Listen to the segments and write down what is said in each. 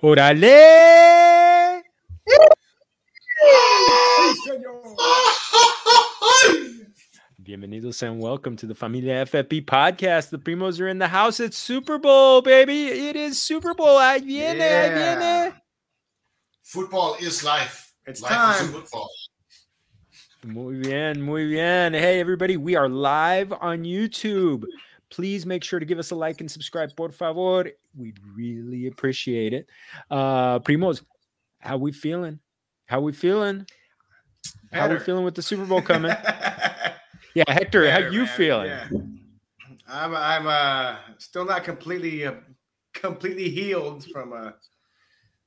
¡Órale! Bienvenidos and welcome to the Familia FFP podcast. The primos are in the house. It's Super Bowl, baby. It is Super Bowl. Ahí viene, ahí viene. Football is life. It's life time. Is football. Muy bien, muy bien. Hey, everybody, we are live on YouTube. Please make sure to give us a like and subscribe, por favor. We'd really appreciate it. Uh, primos, how we feeling? How we feeling? How we feeling with the Super Bowl coming? yeah, Hector, how you man. feeling? Yeah. I'm I'm uh still not completely uh, completely healed from uh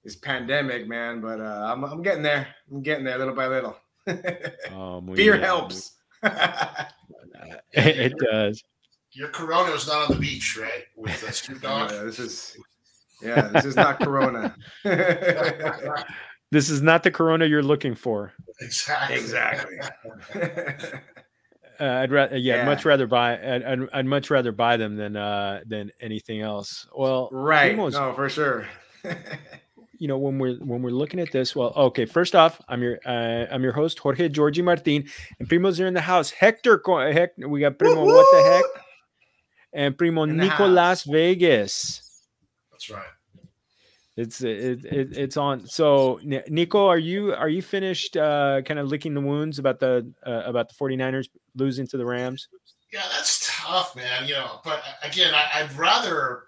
this pandemic, man, but uh I'm I'm getting there. I'm getting there little by little. Oh, Beer bien, helps. it does. Your Corona was not on the beach, right? With the Snoop Dogg. Yeah, this is yeah, this is not Corona. This is not the Corona you're looking for. exactly. exactly. Uh, I'd rather, yeah, Yeah. much rather buy. I'd, I'd, I'd much rather buy them than uh than anything else. Well, right. Primos, No, for sure. you know when we're when we're looking at this well okay first off i'm your uh, i'm your host jorge georgie martin and primos are in the house hector Co- heck we got primo what the heck and primo In the nicolas vegas That's right. it's it, it it's on so nico are you are you finished uh kind of licking the wounds about the uh, about the 49ers losing to the rams Yeah, that's tough, man. You know, but again, I, I'd rather,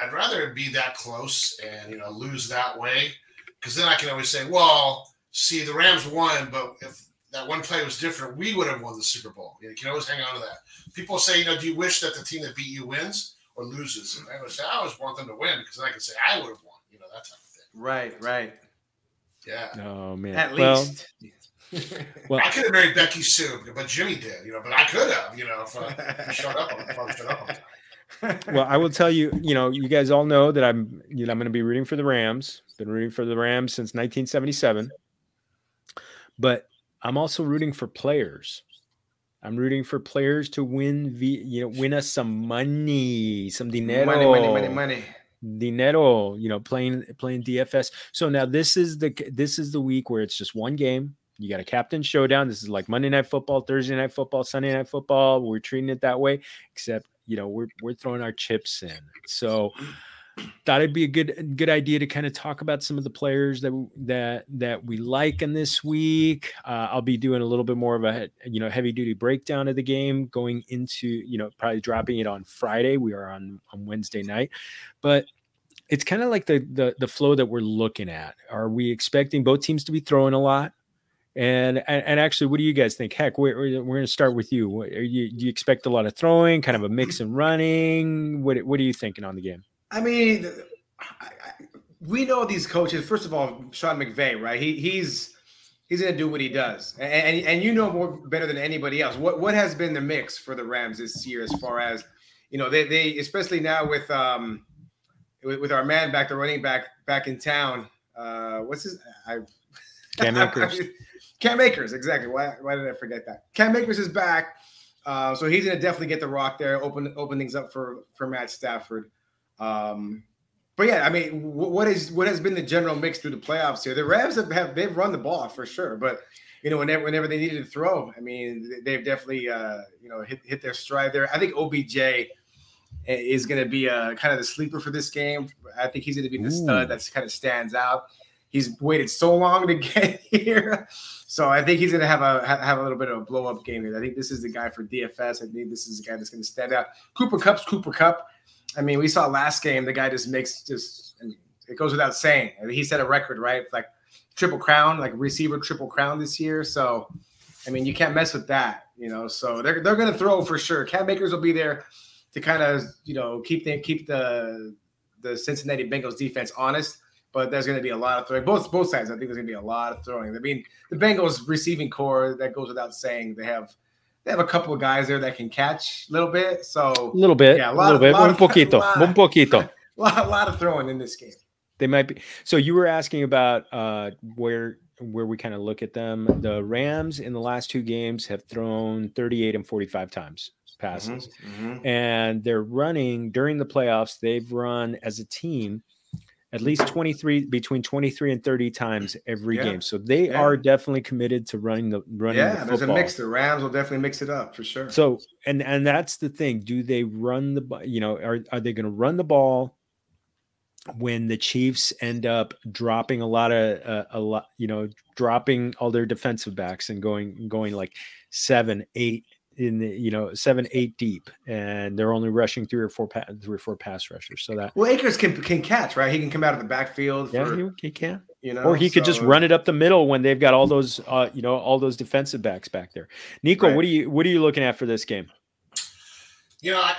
I'd rather be that close and you know lose that way, because then I can always say, well, see, the Rams won, but if that one play was different, we would have won the Super Bowl. You, know, you can always hang on to that. People say, you know, do you wish that the team that beat you wins or loses? And I would say, I always want them to win because then I can say I would have won. You know, that type of thing. right, right. Yeah. oh man At well, least. well I could have married Becky Sue, but Jimmy did, you know. But I could have, you know, if uh, he showed up on probably showed up on time. well, I will tell you, you know, you guys all know that I'm, you know, I'm going to be rooting for the Rams. Been rooting for the Rams since 1977. But I'm also rooting for players. I'm rooting for players to win, v, you know, win us some money, some dinero, money, money, money, money. dinero. You know, playing playing DFS. So now this is the this is the week where it's just one game. You got a captain showdown. This is like Monday night football, Thursday night football, Sunday night football. We're treating it that way, except you know we're we're throwing our chips in. So thought it'd be a good good idea to kind of talk about some of the players that that that we like in this week. Uh, I'll be doing a little bit more of a you know heavy duty breakdown of the game going into you know probably dropping it on Friday. We are on on Wednesday night, but it's kind of like the, the the flow that we're looking at. Are we expecting both teams to be throwing a lot? And and, and actually, what do you guys think? Heck, we're, we're, going to start with you. Are you. Do you expect a lot of throwing, kind of a mix and running? What what are you thinking on the game? I mean, I, I, we know these coaches. First of all, Sean McVay, right? He he's he's going to do what he does, and, and and you know more better than anybody else. What what has been the mix for the Rams this year, as far as you know, they they especially now with um with, with our man back, the running back back in town. Uh, what's his? I Cam Akers. Cam Akers, exactly. Why, why did I forget that? Cam Akers is back, uh, so he's going to definitely get the rock there, open open things up for for Matt Stafford. Um, but yeah, I mean, wh- what is what has been the general mix through the playoffs here? The Rams have, have they've run the ball for sure, but you know, whenever whenever they needed to throw, I mean, they- they've definitely uh, you know hit hit their stride there. I think OBJ is going to be a kind of the sleeper for this game. I think he's going to be the Ooh. stud that's kind of stands out. He's waited so long to get here, so I think he's going to have a have a little bit of a blow up game. I think this is the guy for DFS. I think this is the guy that's going to stand out. Cooper Kupp's Cooper Kupp. I mean, we saw last game the guy just makes just. I mean, it goes without saying. He set a record, right? Like triple crown, like receiver triple crown this year. So, I mean, you can't mess with that, you know. So they're they're going to throw for sure. Cam Akers will be there to kind of you know keep the keep the the Cincinnati Bengals defense honest. But there's going to be a lot of throwing. Both both sides, I think there's going to be a lot of throwing. I mean, the Bengals receiving core that goes without saying. They have they have a couple of guys there that can catch a little bit. So A little bit, Yeah, a lot little of- bit, lot un poquito, lot- un poquito. a lot, a lot of throwing in this game. They might be. So you were asking about uh, where where we kind of look at them. The Rams in the last two games have thrown 38 and 45 times passes, Mhm, mhm. and they're running during the playoffs. They've run as a team at least 23 between 23 and 30 times every Yeah. game. So they Yeah. are definitely committed to running the running Yeah, the there's a mix. The Rams will definitely mix it up for sure. So and and that's the thing. Do they run the you know are are they going to run the ball when the Chiefs end up dropping a lot of uh, a lot you know dropping all their defensive backs and going going like seven eight in the you know seven eight deep and they're only rushing three or four pa- three or four pass rushers so that well, Akers can can catch right. He can come out of the backfield. yeah for, he, he can you know, or he could just run it up the middle when they've got all those uh you know all those defensive backs back there Nico Right. what are you what are you looking at for this game You know, I,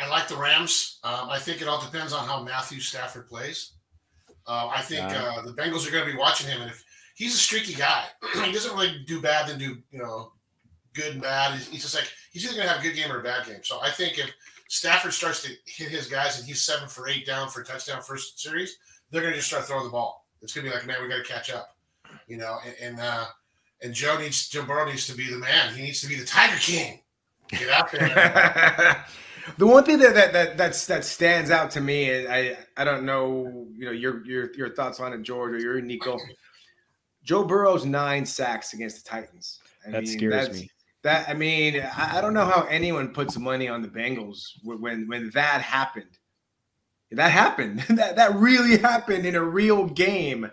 I, I like the Rams. Um, I think it all depends on how Matthew Stafford plays. Uh, I think Yeah. uh, the Bengals are going to be watching him, and if he's a streaky guy, he doesn't really do bad then do you know good and bad. He's, he's just like he's either going to have a good game or a bad game. So I think if Stafford starts to hit his guys and he's seven for eight down for a touchdown first series, they're going to just start throwing the ball. It's going to be like, man, we got to catch up, you know. And and, uh, and Joe needs Joe Burrow needs to be the man. He needs to be the Tiger King. Get out there. the one thing that, that that that's that stands out to me, and I I don't know, you know, your your your thoughts on it, George, or your Nico. Joe Burrow's nine sacks against the Titans. I That mean, scares that's- me. That I mean, I, I don't know how anyone puts money on the Bengals when when, that happened. That happened. that that really happened in a real game.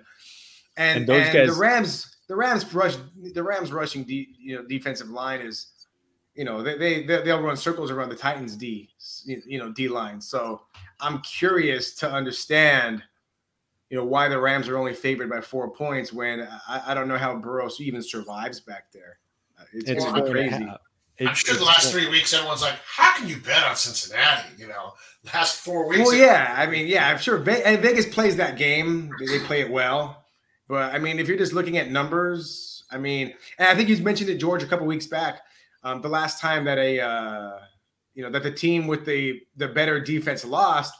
And, And those and guys- the Rams, the Rams rush, the Rams rushing, de, you know, defensive line is, you know, they they they- they'll run circles around the Titans D, you know, D line. So I'm curious to understand, you know, why the Rams are only favored by four points when I, I don't know how Burrows even survives back there. It's, It's gonna be going to crazy. ha- I'm sure the last three weeks, everyone's like, "How can you bet on Cincinnati?" You know, last four weeks. Well, yeah, I mean, yeah, I'm sure Ve- and Vegas plays that game. They they play it well, but I mean, if you're just looking at numbers, I mean, and I think you mentioned it, George, a couple weeks back. Um, the last time that a uh, you know that the team with the the better defense lost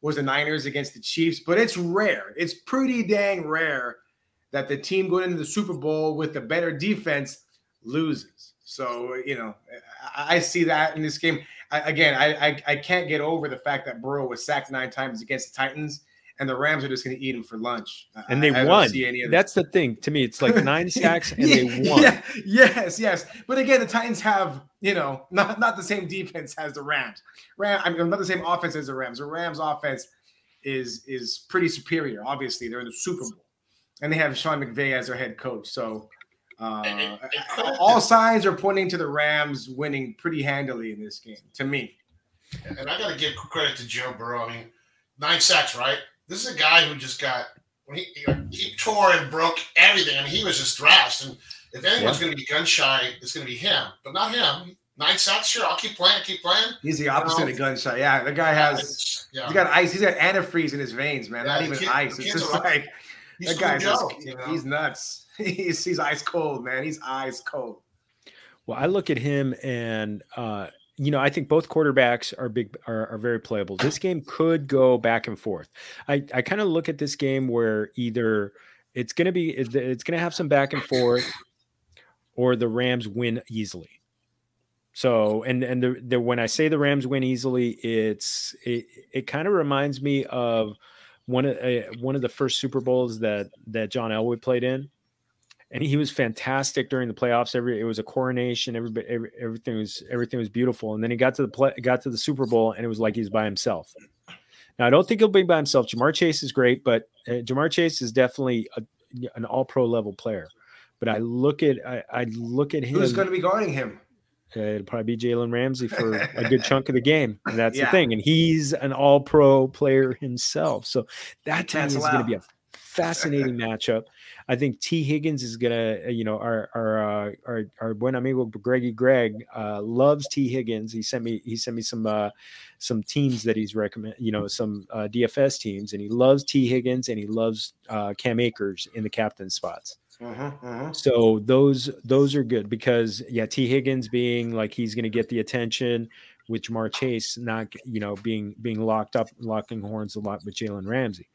was the Niners against the Chiefs, but it's rare. It's pretty dang rare that the team going into the Super Bowl with the better defense loses. So you know, I, see that in this game. I, again, I, I I can't get over the fact that Burrow was sacked nine times against the Titans, and the Rams are just going to eat him for lunch. And they I won. see any of That's the thing to me. It's like nine sacks and they won. yeah, yes, yes. But again, the Titans have you know not not the same defense as the Rams. Ram, I mean, not the same offense as the Rams. The Rams' offense is is pretty superior. Obviously, they're in the Super Bowl, and they have Sean McVay as their head coach. So. Uh, all signs are pointing to the Rams winning pretty handily in this game. To me, and I got to give credit to Joe Burrow. I mean, nine sacks, right? This is a guy who just got when he he tore and broke everything. I mean, he was just thrashed. And if anyone's going to be gun shy, it's going to be him, but not him. Nine sacks, sure. I'll keep playing, keep playing. he's the opposite Well, of gunshot. Yeah, the guy has. Yeah. He's got ice. He's got antifreeze in his veins, man. Yeah, Not even kid- ice. It's just like He's that guy's cool just, you know? he's nuts. He's he's ice cold, man. He's ice cold. Well, I look at him and uh, you know, I think both quarterbacks are big are, are very playable. This game could go back and forth. I, I kind of look at this game where either it's gonna be it's it's gonna have some back and forth, or the Rams win easily. So and and the, the when I say the Rams win easily, it's it it kind of reminds me of one of uh, one of the first Super Bowls that that John Elway played in and he was fantastic during the playoffs. Every it was a coronation. Everybody, every, everything was everything was beautiful. And then he got to the play, got to the Super Bowl, and it was like he's by himself. Now I don't think he'll be by himself. Ja'Marr Chase is great, but uh, Ja'Marr Chase is definitely a, an All Pro level player. But I look at I, I look at him. Who's going to be guarding him? Uh, it'll probably be Jalen Ramsey for a good chunk of the game. And that's Yeah. the thing. And he's an all pro player himself. So that to me is going to be a fascinating matchup. I think Tee Higgins is going to, you know, our, our, uh, our, our buen amigo Greggy Greg uh, loves Tee Higgins. He sent me, he sent me some, uh, some teams that he's recommend, you know, some uh, DFS teams, and he loves T. Higgins and he loves uh, Cam Akers in the captain spots. Uh-huh, uh-huh. So those those are good because yeah, Tee Higgins being like he's going to get the attention, with Ja'Marr Chase not you know being being locked up, locking horns a lot with Jalen Ramsey.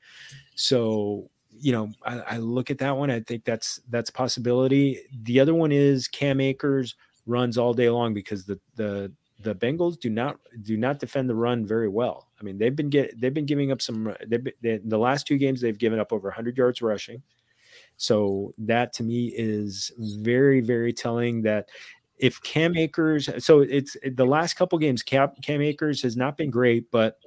So you know I, I look at that one. I think that's that's possibility. The other one is Cam Akers runs all day long because the the the Bengals do not do not defend the run very well. I mean, they've been get they've been giving up some. They've been, they, the last two games they've given up over 100 yards rushing. So that to me is very very telling that if Cam Akers, so it's the last couple games, Cam, Cam Akers has not been great, but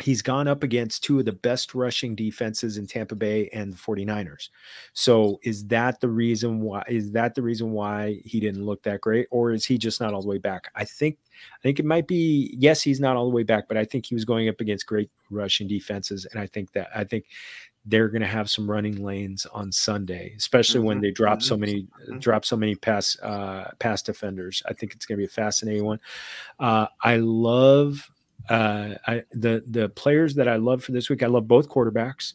he's gone up against two of the best rushing defenses in Tampa Bay and the 49ers. So is that the reason why is that the reason why he didn't look that great or is he just not all the way back? I think I think it might be yes, he's not all the way back, but I think he was going up against great rushing defenses and I think that I think they're going to have some running lanes on Sunday, especially mm-hmm. when they drop so mm-hmm. many mm-hmm. drop so many pass uh pass defenders. I think it's going to be a fascinating one. Uh I love uh, the the players that I love for this week, I love both quarterbacks.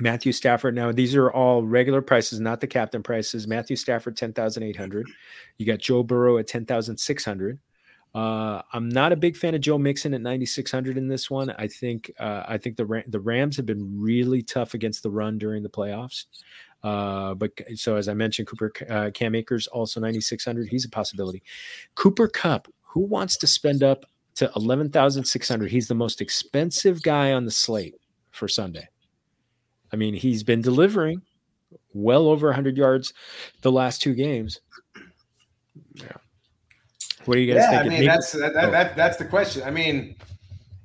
Matthew Stafford. Now these are all regular prices, not the captain prices. Matthew Stafford ten thousand eight hundred. You got Joe Burrow at ten thousand six hundred. Uh, I'm not a big fan of Joe Mixon at 9600 in this one. I think uh, I think the Ram- the Rams have been really tough against the run during the playoffs. Uh, but so as I mentioned, Cooper uh, Cam Akers also 9600. He's a possibility. Cooper Kupp. Who wants to spend up to 11,600. He's the most expensive guy on the slate for Sunday. I mean, he's been delivering well over 100 yards the last two games. Yeah. What are you guys yeah, thinking? I mean, that's that, that, oh. that, that's the question. I mean,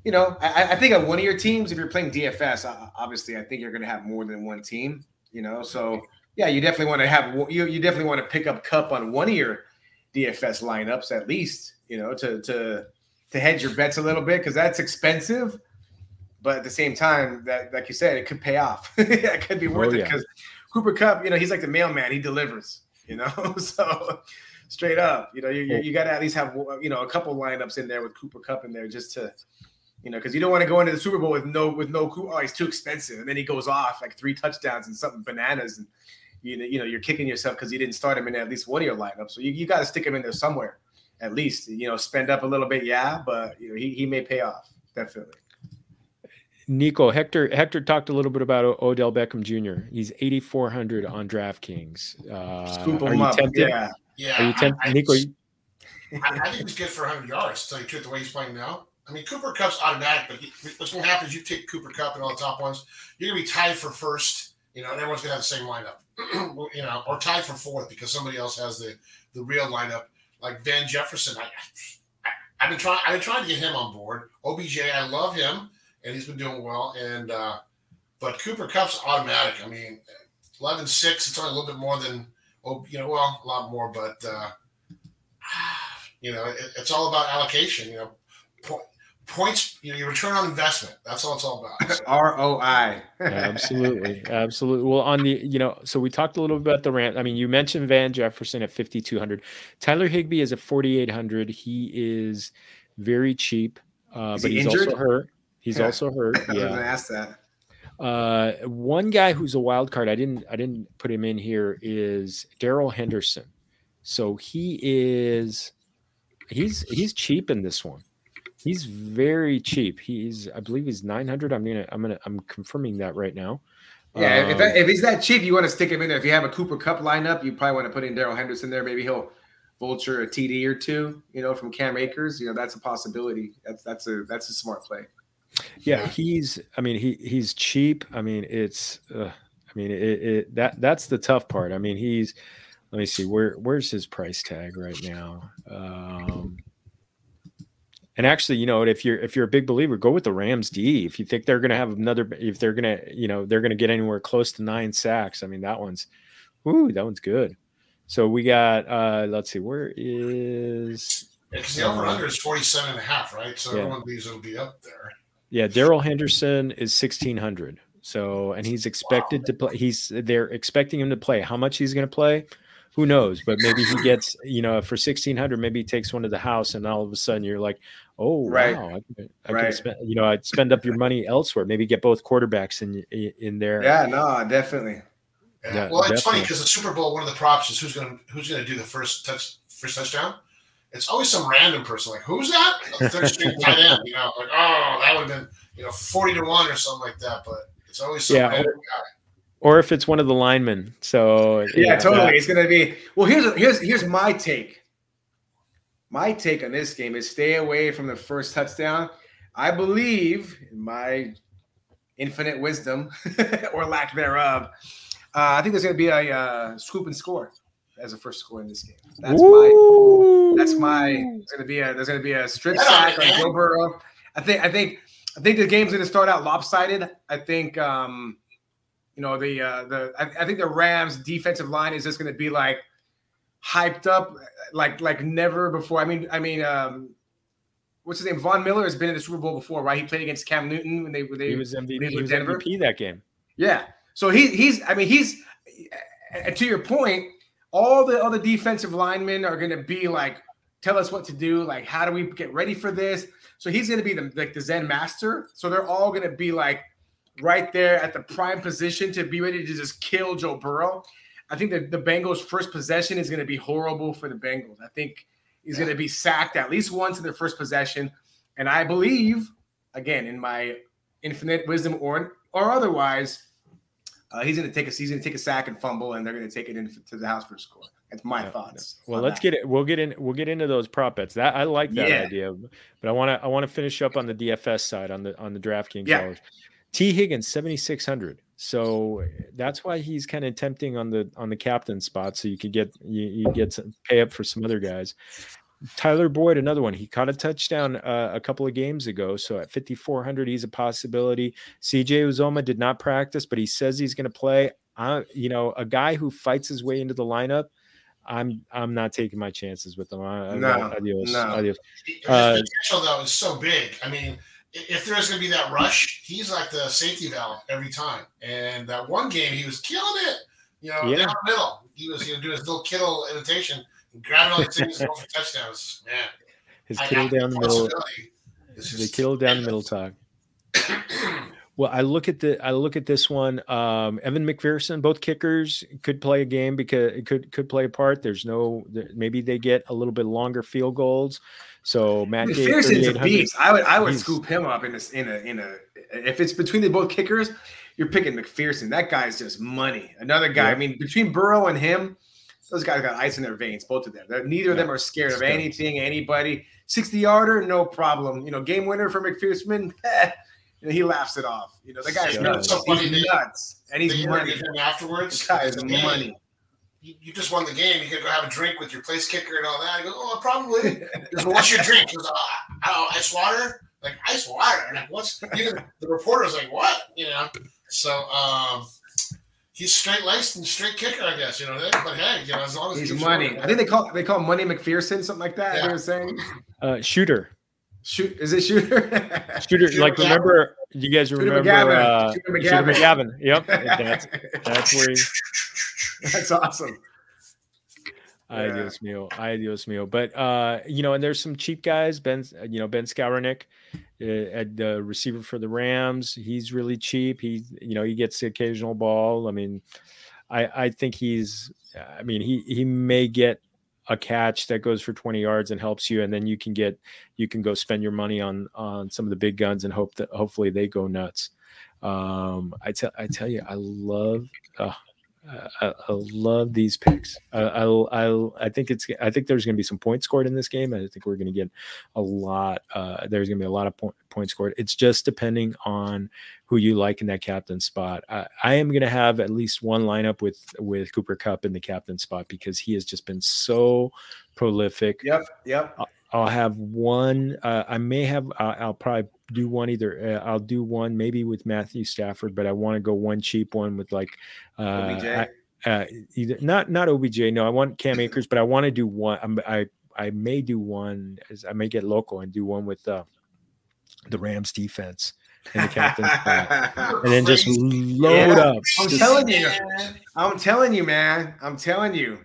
you know, I, I think on one of your teams, if you're playing DFS, obviously, I think you're going to have more than one team. You know, so yeah, you definitely want to have you you definitely want to pick up Kupp on one of your DFS lineups at least. You know, to to to hedge your bets a little bit because that's expensive. But at the same time, that like you said, it could pay off. it could be worth oh, it because Cooper Kupp, you know, he's like the mailman. He delivers. You know, so straight up, you know, you, you, you got to at least have you know a couple lineups in there with Cooper Kupp in there just to you know, because you don't want to go into the Super Bowl with no with no oh he's too expensive, and then he goes off like three touchdowns and something bananas, and you know you know you're kicking yourself because you didn't start him in at least one of your lineups. So you, you got to stick him in there somewhere at least you know spend up a little bit yeah but you know he, he may pay off definitely Nico Hector Hector talked a little bit about Odell Beckham Jr. He's 8400 on DraftKings. Uh, Scoop him up. Tempted? Yeah, yeah. Are you tempted, I, Nico? I, I, think he's good for 100 yards. To tell you the truth, the way he's playing now. I mean, Cooper Kupp's automatic, but he, what's going to happen is you take Cooper Kupp and all the top ones, you're going to be tied for first. You know, and everyone's going to have the same lineup. you know, or tied for fourth because somebody else has the the real lineup like Van Jefferson. I, I have been trying. I've been trying to get him on board. OBJ, I love him, and he's been doing well. And uh, but Cooper Kupp's automatic. I mean, 11-6, It's only a little bit more than oh, you know, well, a lot more, but uh, you know, it, it's all about allocation. You know, points, you know, your return on investment. That's all it's all about. ROI. absolutely. Absolutely. Well, on the, you know, so we talked a little bit about the rant. I mean, you mentioned Van Jefferson at 5,200. Tyler Higbee is at 4,800. He is very cheap, uh, but he he's injured? also hurt. He's yeah. also hurt. Yeah. I was going to ask that. Uh, one guy who's a wild card, I didn't, I didn't put him in here is Darrell Henderson. So he is, he's, he's cheap in this one. He's very cheap. He's, I believe he's 900. I'm gonna, I'm gonna, I'm confirming that right now. Yeah, um, if, that, if he's that cheap, you want to stick him in there. If you have a Cooper Kupp lineup, you probably want to put in Darrell Henderson there. Maybe he'll vulture a TD or two, you know, from Cam Akers. You know, that's a possibility. That's that's a that's a smart play. Yeah, he's. I mean, he he's cheap. I mean, it's. Uh, I mean, it, it that that's the tough part. I mean, he's. Let me see where where's his price tag right now. Um, and actually, you know, if you're if you're a big believer, go with the Rams D. If you think they're going to have another, if they're going to, you know, they're going to get anywhere close to nine sacks. I mean, that one's, ooh, that one's good. So we got, uh let's see, where is? Because the over under is 47 and a half, right? So yeah. everyone believes it'll be up there. Yeah, Darrell Henderson is 1600. So, and he's expected wow. to play. He's they're expecting him to play. How much he's going to play? Who knows? But maybe he gets, you know, for sixteen hundred, maybe he takes one to the house, and all of a sudden you're like, oh right. wow, I could, I right. could spend, you know, I'd spend up your money elsewhere. Maybe get both quarterbacks in in there. Yeah, no, definitely. Yeah. yeah well, it's funny because the Super Bowl, one of the props is who's gonna who's gonna do the first touch first touchdown. It's always some random person like who's that? Third string tight end, you know, like oh that would have been you know forty to one or something like that. But it's always some yeah. random guy or if it's one of the linemen. So yeah, yeah totally. That. It's gonna be well. Here's here's here's my take. my take on this game is stay away from the first touchdown. I believe in my infinite wisdom or lack thereof. Uh, I think there's going to be a uh, scoop and score as a first score in this game. That's Ooh. my. That's my. There's going to be a. There's going to be a strip sack on Joe Burrow. I think. I think. I think the game's going to start out lopsided. I think. um You know the uh the. I, I think the Rams defensive line is just going to be like hyped up like like never before. I mean, I mean, um, what's his name? Von Miller has been in the Super Bowl before, right? He played against Cam Newton when they when they he was MVP, he was Denver. MVP that game. Yeah, so he he's I mean he's to your point. All the other defensive linemen are going to be like, tell us what to do. Like, how do we get ready for this? So he's going to be the like the Zen master. So they're all going to be like right there at the prime position to be ready to just kill Joe Burrow. I think that the Bengals' first possession is going to be horrible for the Bengals. I think he's yeah. going to be sacked at least once in their first possession, and I believe, again, in my infinite wisdom or or otherwise, uh, he's going to take a he's going to take a sack and fumble, and they're going to take it into the house for a score. That's my yeah. thoughts. Well, let's that. get it. We'll get in. We'll get into those prop bets. That I like that yeah. idea, but I want to. I want to finish up on the DFS side on the on the DraftKings. Yeah. Tee Higgins seventy six hundred. So that's why he's kind of tempting on the on the captain spot. So you could get you, you get some pay up for some other guys. Tyler Boyd, another one. He caught a touchdown uh, a couple of games ago. So at 5,400, he's a possibility. CJ Uzomah did not practice, but he says he's going to play. Uh, you know, a guy who fights his way into the lineup. I'm I'm not taking my chances with him. I, no, adios, no. Adios. Uh, potential though is so big. I mean, if there's going to be that rush, he's like the safety valve every time. And that one game, he was killing it. You know, yeah. down the middle, he was you know doing his little Kittle imitation, grabbing all these things for touchdowns. Man, his Kittle down the middle. The Kittle down the middle talk. Well, I look at the I look at this one. Um, Evan McPherson, both kickers could play a game because it could could play a part. There's no maybe they get a little bit longer field goals. So Matt McPherson's a beast. I would I would He's, scoop him up in a in a in a if it's between the both kickers, you're picking McPherson. That guy's just money. Another guy. Yeah. I mean, between Burrow and him, those guys got ice in their veins, both of them. They're, neither yeah. of them are scared of anything, anybody. 60 yarder, no problem. You know, game winner for McPherson, you know, he laughs it off. You know, the guy's nuts. So he's nuts. And he's money. Afterwards, the guy's money you, you, just won the game. You could go have a drink with your place kicker and all that. I go, oh, probably. Goes, well, what's your drink? He goes, oh, ice water. Like ice water. Like what's even the reporter's like, what? You know. So um, he's straight laced and straight kicker, I guess. You know. But hey, you know, as long as he's money. I think they call they call Money McPherson, something like that. Yeah. They were saying. Uh, shooter. Shoot, is it shooter? shooter, shooter like McGavin. remember you guys remember shooter McGavin. Uh, shooter McGavin. Shooter McGavin. Yep, that's that's where. He, That's awesome. Dios mío. Ay, Dios mío. But, uh, you know, and there's some cheap guys. Ben, you know, Ben Skowronek, uh, at the receiver for the Rams. He's really cheap. He, you know, he gets the occasional ball. I mean, I, I think he's, I mean, he, he may get a catch that goes for 20 yards and helps you. And then you can get, you can go spend your money on, on some of the big guns and hope that hopefully they go nuts. Um, I tell, I tell you, I love, uh, I, I, love these picks. I, I, I, think it's. I think there's going to be some points scored in this game. I think we're going to get a lot. Uh, there's going to be a lot of point, points scored. It's just depending on who you like in that captain spot. I, I am going to have at least one lineup with with Cooper Kupp in the captain spot because he has just been so prolific. Yep. Yep. I'll have one. Uh, I may have. I'll probably do one either. Uh, I'll do one maybe with Matthew Stafford, but I want to go one cheap one with like uh, uh, either not not OBJ. No, I want Cam Akers, but I want to do one. I'm, i I may do one. As I may get local and do one with uh, the Rams defense in the captain's and then just load yeah. up. I'm just, telling you, I'm telling you, man. I'm telling you.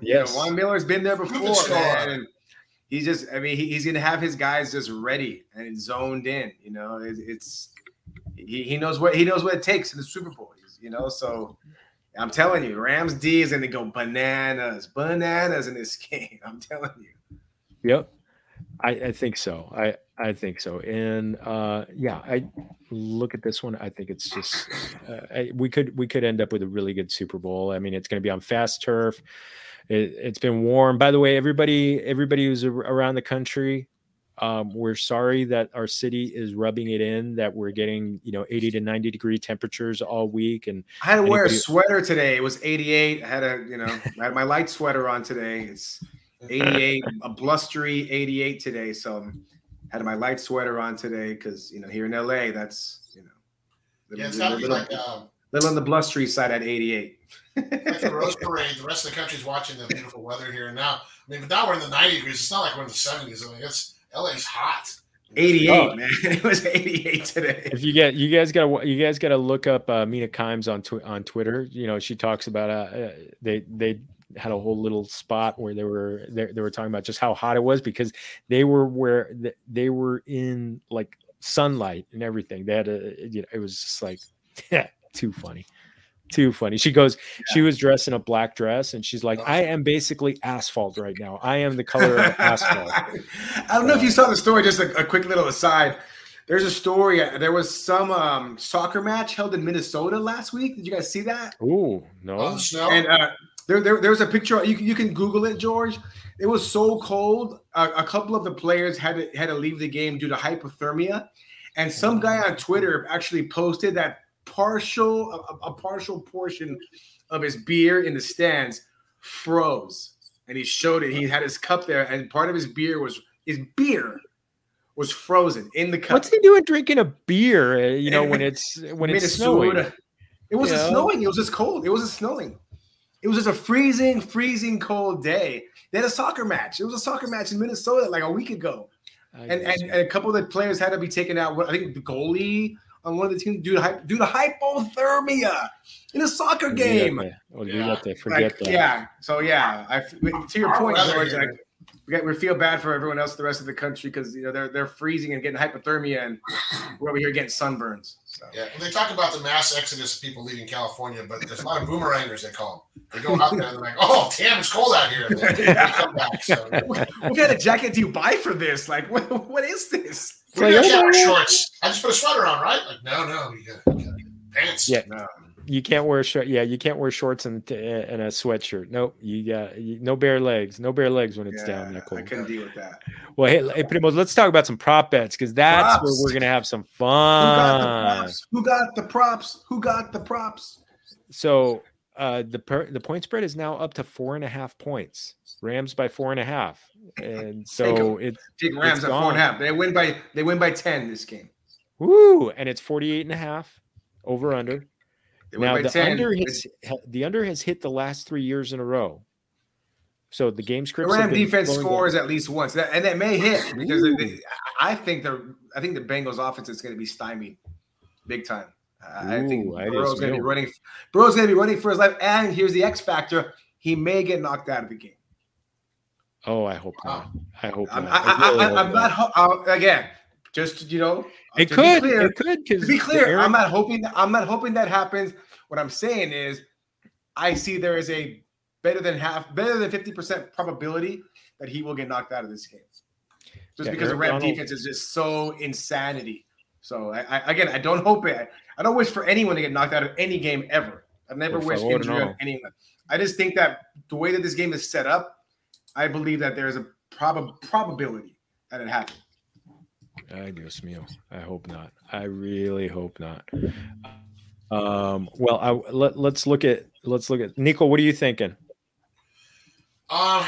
Yes, you know, Von Miller's been there before, man he's just I mean he, he's gonna have his guys just ready and zoned in. You know, it, it's he, he knows what he knows what it takes in the Super Bowl. You know, so I'm telling you, Rams D is gonna go bananas, bananas in this game. I'm telling you. Yep, I, I think so. I I think so. And uh, yeah, I look at this one. I think it's just uh, I, we could we could end up with a really good Super Bowl. I mean, it's going to be on fast turf. It, it's been warm. By the way, everybody everybody who's around the country, um, we're sorry that our city is rubbing it in that we're getting you know 80 to 90 degree temperatures all week. And I had to wear a sweater today. It was 88. I had a you know I had my light sweater on today. It's 88, a blustery 88 today. So I had my light sweater on today because you know here in LA, that's you know, yeah, it's got to be like um, little on the blustery side at 88. like the Rose Parade, the rest of the country's watching the beautiful weather here and now. I mean, but now we're in the 90 degrees. It's not like we're in the 70s. I mean, it's LA's hot. 88, oh. man. It was 88 today. If you get, you guys got to, you guys got to look up uh, Mina Kimes on tw- on Twitter. You know, she talks about uh, uh they they had a whole little spot where they were they, they were talking about just how hot it was because they were where they were in like sunlight and everything. They had a you know it was just like yeah, too funny. Too funny. She goes, yeah. she was dressed in a black dress and she's like, I am basically asphalt right now. I am the color of asphalt. I don't know if you saw the story, just a, a quick little aside. There's a story. Uh, there was some um, soccer match held in Minnesota last week. Did you guys see that? Oh no! And uh, there, there, there's a picture. You can, you can Google it, George. It was so cold. Uh, a couple of the players had to had to leave the game due to hypothermia, and some guy on Twitter actually posted that partial a, a partial portion of his beer in the stands froze, and he showed it. He had his cup there, and part of his beer was his beer was frozen in the cup. What's he doing drinking a beer? Uh, you know, when it's when it's snowing. It wasn't snowing. It was just cold. It wasn't snowing. It was just a freezing, freezing cold day. They had a soccer match. It was a soccer match in Minnesota like a week ago. And, and, and, a couple of the players had to be taken out. I think the goalie on one of the teams due to, due to hypothermia in a soccer game. Oh, yeah. forget like, that. Yeah. So yeah, I, to your point, oh, George, like, we, got, we feel bad for everyone else, the rest of the country, because you know they're they're freezing and getting hypothermia, and we're over here getting sunburns. So. Yeah, they talk about the mass exodus of people leaving California, but there's a lot of boomerangers they call them. They go out there and they're like, "Oh, damn, it's cold out here." They, they come back. So. what, what kind of jacket do you buy for this? Like, what, what is this? Like, shorts. I just put a sweater on, right? Like, no, no, you got, you got pants. Yeah, no you can't wear short. Yeah, you can't wear shorts and, and a sweatshirt. Nope, you got you, no bare legs. No bare legs when it's yeah, down cold. I couldn't deal with that. Well, hey, hey Primo, let's talk about some prop bets because that's props. where we're gonna have some fun. Who got the props? Who got the props? Who got the props? So uh, the per, the point spread is now up to four and a half points. Rams by four and a half, and so it's take Rams at four and a half. They win by they win by ten this game. Woo! And it's 48 and a half over under now the 10. under has the under has hit the last three years in a row. So the game script. The Ram defense scores at least once, and that may hit because they, I think the I think the Bengals offense is going to be stymied big time. Ooh, I think Burrow's going to be running. Burrow's going to be running for his life, and here's the X factor: he may get knocked out of the game. Oh, I hope not. I hope I'm, not. I, really I, am not. Uh, again, just you know, it could. Clear, it could. To be clear, I'm not hoping. That, I'm not hoping that happens. What I'm saying is, I see there is a better than half, better than 50 percent probability that he will get knocked out of this game, just yeah, because Aaron the Ram Donald. defense is just so insanity. So I, I, again, I don't hope it. I don't wish for anyone to get knocked out of any game ever. I've never wished injury on anyone. I just think that the way that this game is set up, I believe that there's a prob- probability that it happened. I Dios mío. I hope not. I really hope not. Um, well, I, let, let's look at let's look at Nico. What are you thinking? Uh,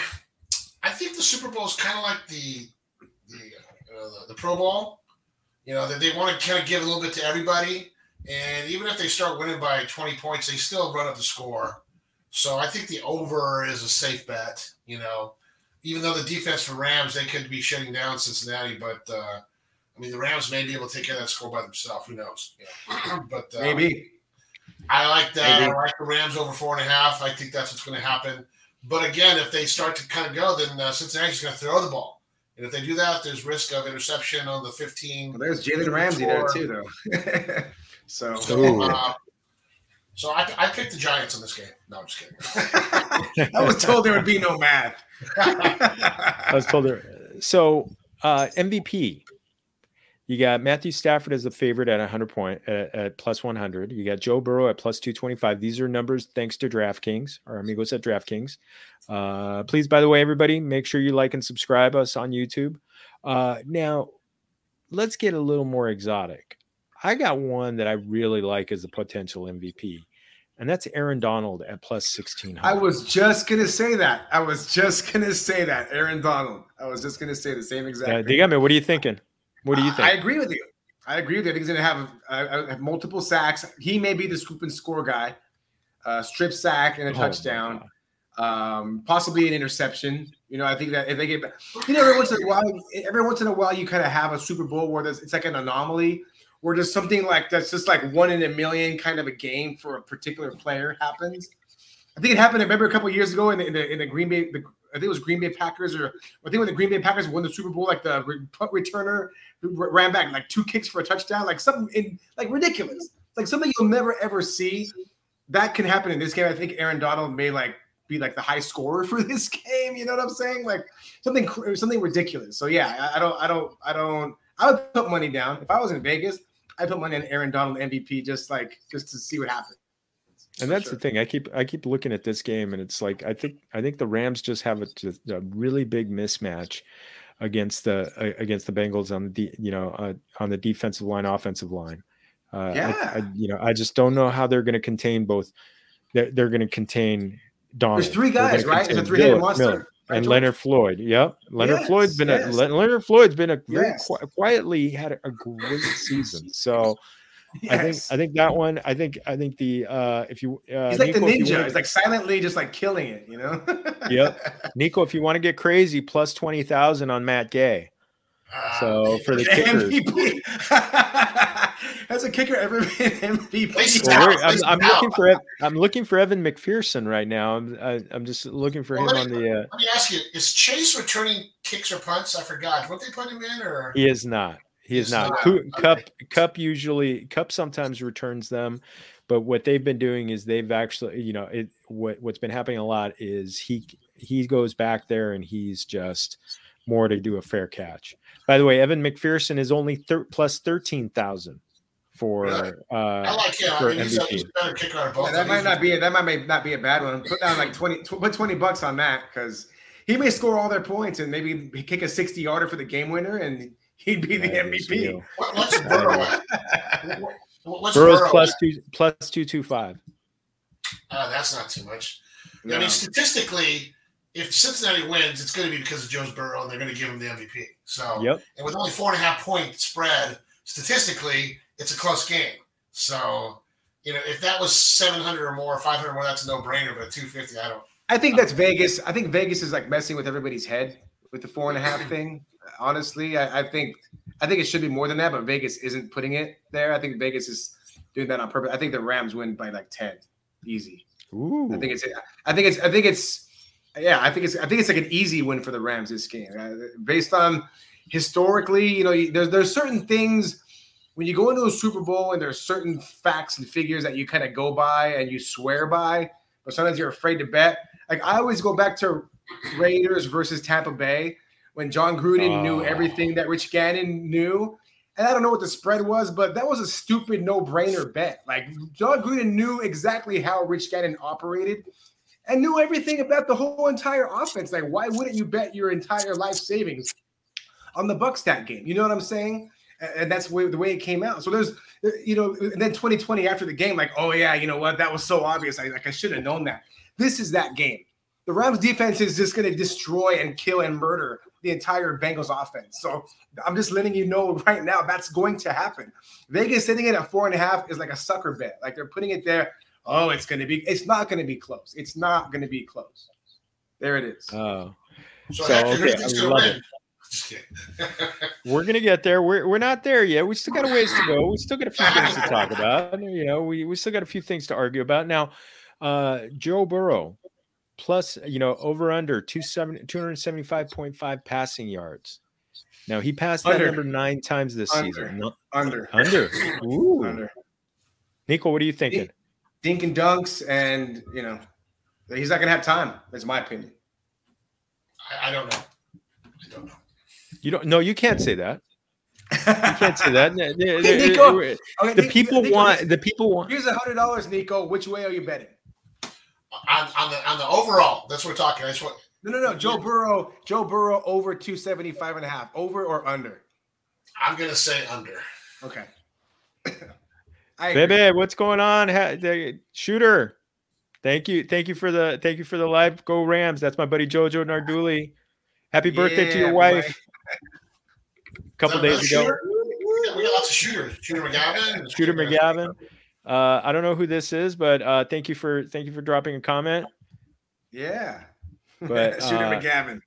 I think the Super Bowl is kind of like the the, uh, the, the Pro Bowl. You know, that they want to kind of give a little bit to everybody, and even if they start winning by twenty points, they still run up the score. So I think the over is a safe bet. You know, even though the defense for Rams they could be shutting down Cincinnati, but uh, I mean, the Rams may be able to take care of that score by themselves. Who knows? but uh, maybe. I like that. Maybe. I like the Rams over four and a half. I think that's what's going to happen. But again, if they start to kind of go, then uh, Cincinnati's going to throw the ball. And if they do that, there's risk of interception on the 15. Well, there's Jalen Ramsey there too, though. so, so, uh, so I, I picked the Giants in this game. No, I'm just kidding. I was told there would be no math. I was told there. So uh, MVP You got Matthew Stafford as a favorite at 100 point at, at plus 100. You got Joe Burrow at plus 225. These are numbers thanks to DraftKings, our amigos at DraftKings. Uh, please, by the way, everybody, make sure you like and subscribe us on YouTube. Uh, now, let's get a little more exotic. I got one that I really like as a potential MVP, and that's Aaron Donald at plus 1600. I was just gonna say that. I was just gonna say that. Aaron Donald. I was just gonna say the same exact. Uh, Digame, what are you thinking? What do you think? I agree with you. I agree with you. I think he's going to have, uh, have multiple sacks. He may be the scoop and score guy. Uh, strip sack and a oh touchdown, um, possibly an interception. You know, I think that if they get, you know, every once in a while, every once in a while, you kind of have a Super Bowl where there's, it's like an anomaly, where there's something like that's just like one in a million kind of a game for a particular player happens. I think it happened. I remember a couple years ago in the, in the, in the Green Bay, the, I think it was Green Bay Packers, or I think when the Green Bay Packers won the Super Bowl, like the punt returner ran back like two kicks for a touchdown, like something in, like ridiculous, like something you'll never ever see. That can happen in this game. I think Aaron Donald may like be like the high scorer for this game. You know what I'm saying? Like something something ridiculous. So yeah, I, I don't I don't I don't I would put money down if I was in Vegas. I put money on Aaron Donald MVP just like just to see what happens and that's sure. the thing i keep i keep looking at this game and it's like i think i think the rams just have a, a really big mismatch against the uh, against the bengals on the you know uh, on the defensive line offensive line uh, yeah. I, I, you know i just don't know how they're going to contain both they're, they're going to contain Donald. There's three guys, right? It's a three-headed monster. Miller, right, and Leonard Floyd. Yep. Leonard yes, Floyd's been yes. a Leonard Floyd's been a very yes. quietly had a, great season. So. I think I think that one. I think I think the uh if you uh, he's like Nico, the ninja. He's like silently just like killing it. You know. yep. Nico, if you want to get crazy, plus twenty thousand on Matt Gay. Uh, so for the kickers. Has a kicker ever been MVP? Well, I'm, I'm looking for I'm looking for Evan McPherson right now. I'm I, am i am just looking for well, him me, on the. Uh, let me ask you: Is Chase returning kicks or punts? I forgot. What they put him in, or he is not. He is not. not. Kupp okay. Kupp usually Kupp sometimes returns them, but what they've been doing is they've actually, you know, it what what's been happening a lot is he he goes back there and he's just more to do a fair catch. By the way, Evan McPherson is only thir- plus thirteen thousand for uh I like him. For I mean, he's, a, he's a better kicker out of both. Yeah, that might not be that might not be a bad one. Put down like twenty put twenty bucks on that because he may score all their points and maybe kick a sixty yarder for the game winner and he'd be the MVP. what's Burrow What's Burrow's Burrow plus two plus two two five. Uh, that's not too much. No. I mean, statistically, if Cincinnati wins, it's going to be because of Joe's Burrow, and they're going to give him the MVP. So, yep. and with only four and a half point spread, statistically, it's a close game. So, you know, if that was seven hundred or more, five hundred more, that's a no brainer. But two fifty, I don't. I think that's Vegas. I think Vegas is like messing with everybody's head with the four and a half thing honestly. I, I, think I think it should be more than that, but Vegas isn't putting it there. I think Vegas is doing that on purpose. I think the Rams win by like 10. Easy. Ooh. I think it's I think it's I think it's yeah, I think it's I think it's like an easy win for the Rams this game. Uh, based on historically, you know, there's there's certain things when you go into a Super Bowl and there's certain facts and figures that you kind of go by and you swear by, but sometimes you're afraid to bet. Like I always go back to Raiders versus Tampa Bay when Jon Gruden knew oh. everything that Rich Gannon knew. And I don't know what the spread was, but that was a stupid no-brainer bet. Like Jon Gruden knew exactly how Rich Gannon operated and knew everything about the whole entire offense. Like, why wouldn't you bet your entire life savings on the Bucs that game? You know what I'm saying? And that's the way, the way it came out. So there's, you know, and then 2020 after the game, like, oh yeah, you know what? That was so obvious. I like I should have known that. This is that game. The Rams defense is just going to destroy and kill and murder the entire Bengals offense. So I'm just letting you know right now that's going to happen. Vegas sitting it at four and a half is like a sucker bet. Like they're putting it there. Oh, it's going to be. It's not going to be close. It's not going to be close. There it is. Oh, so, so okay, I love it. we're gonna get there. We're we're not there yet. We still got a ways to go. We still got a few things to talk about. You know, we we still got a few things to argue about. Now, uh, Joe Burrow plus, you know, over under 275.5 passing yards. Now he passed that number nine times this under. season. No, under. Under. Ooh. Under. Nico, what are you thinking? Dink and dunks, and you know, he's not gonna have time. That's my opinion. I, I don't know. I don't know. You don't no, you can't say that. You can't say that. The, the- Hey, the- Nico. the Okay, Nico, people Nico, want. The people want. Here's a hundred dollars, Nico. Which way are you betting? on, on the on the overall. That's what we're talking. That's what No, no, no. Joe Burrow. Joe Burrow over 275 and a half. Over or under? I'm gonna say under. Okay. I. Baby, what's going on? Ha- the shooter. Thank you. Thank you for the thank you for the live go Rams. That's my buddy Jojo Narduli. Happy birthday to your wife. A couple days ago. shooter? We got, we got lots of shooters. Shooter McGavin. Shooter McGavin. Uh, I don't know who this is, but uh, thank you for thank you for dropping a comment. Yeah. But, Shooter uh, McGavin.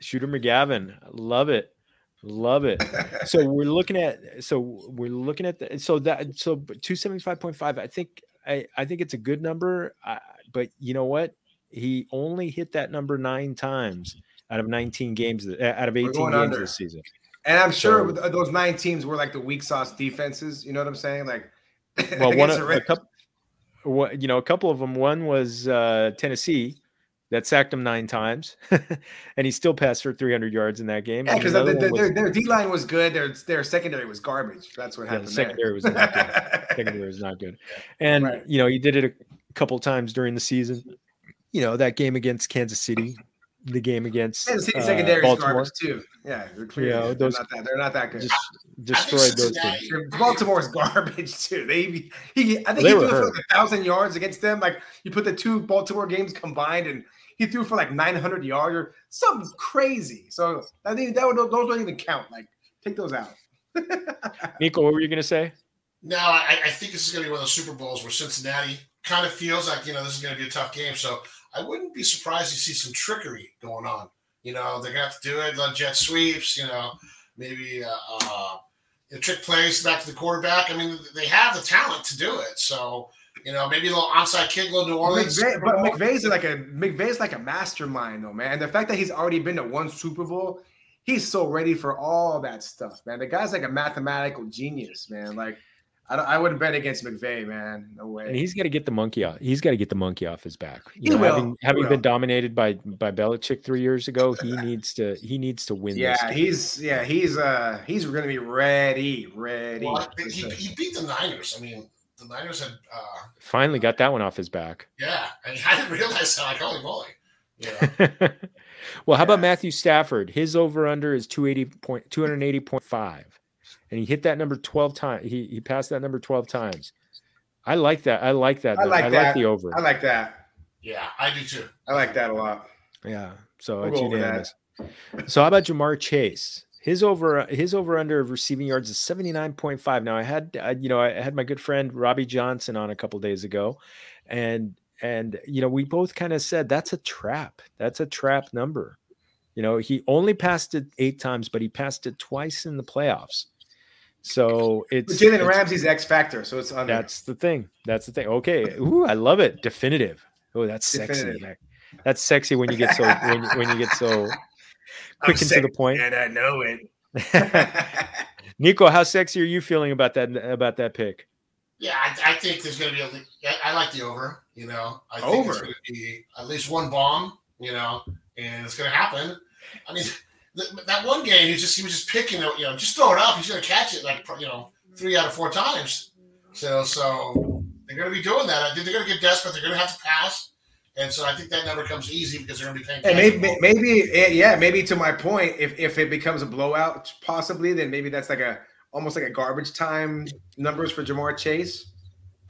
Shooter McGavin. Love it. Love it. so we're looking at so we're looking at the so that so 275.5 i think i i think it's a good number I, but you know what he only hit that number nine times out of 19 games out of 18 games under. this season And I'm sure So- uh, those nine teams were like the weak sauce defenses. You know what I'm saying? Like, well one of the a couple what you know a couple of them one was uh tennessee that sacked him nine times and he still passed for 300 yards in that game Yeah, because another their, was- their D line was good. Their their secondary was garbage. That's what Yeah, happened. the there. secondary was not good. secondary is not good. And Right. you know, he did it a couple times during the season. You know, that game against Kansas City, the game against And the City uh, secondary Baltimore, garbage too. Yeah, they're clearly- know, they're those- not that. They're not that good. just destroyed those Cincinnati- teams. Baltimore's garbage too. They he I think They he threw for like a thousand yards against them. Like you put the two Baltimore games combined, and he threw for like nine hundred yards or something crazy. So I think that would, those don't even count. Like take those out. Nico, what were you gonna say? No, I, I think this is going to be one of those Super Bowls where Cincinnati kind of feels like you know this is going to be a tough game. So I wouldn't be surprised to see some trickery going on. You know, they're to have to do it, let jet sweeps. You know, maybe uh, uh, trick plays back to the quarterback. I mean, they have the talent to do it. So you know, maybe a little onside kick, a little New Orleans. McVay, but. McVay's like a McVay's like a mastermind though, man. The fact that he's already been to one Super Bowl, he's so ready for all that stuff, man. The guy's like a mathematical genius, man. Like I, don't, I wouldn't bet against McVay, man. No way. And he's got to get the monkey off. He's got to get the monkey off his back. You He know, will. having, He having will. been dominated by by Belichick three years ago, he needs to he needs to win. this yeah, game. he's yeah, he's uh he's gonna be ready, ready. Well, he, he beat the Niners. I mean, the Niners had, uh, finally got that one off his back. yeah. I, mean, I didn't realize that. Like, holy moly. Yeah. well, how about Matthew Stafford? His over under is 280 point, 280.5. And he hit that number 12 times. He, he passed that number 12 times. I like that. I like that. I like I that. like the over. I like that. yeah, I do too. I like that a lot. yeah. So We'll it's go unanimous. So how about Ja'Marr Chase? His over his over under of receiving yards is 79.5. Now I had I, you know I had my good friend Robbie Johnson on a couple days ago and and you know we both kind of said that's a trap. That's a trap number. You know, he only passed it 8 times but he passed it twice in the playoffs. So But it's Jalen it's- Ramsey's X factor, so it's under. that's the thing. That's the thing. Okay. Ooh, I love it. Definitive. Oh, that's sexy. Definitive. That- That's sexy when you get so when, when you get so quick and to the point. and I know it. Nico, how sexy are you feeling about that about that pick? Yeah, I, I think there's going to be a. le- I I like the over. You know, I think it's going to be at least one bomb. You know, and it's going to happen. I mean, th- that one game, he just he was just picking it. You know, just throw it up. He's going to catch it like you know three out of four times. So so they're going to be doing that. I think they're going to get desperate. They're going to have to pass. And so I think that never comes easy because they're going to be paying. And maybe, maybe, eh, yeah, maybe to my point, if if it becomes a blowout, possibly, then maybe that's like a almost like a garbage time numbers for Ja'Marr Chase,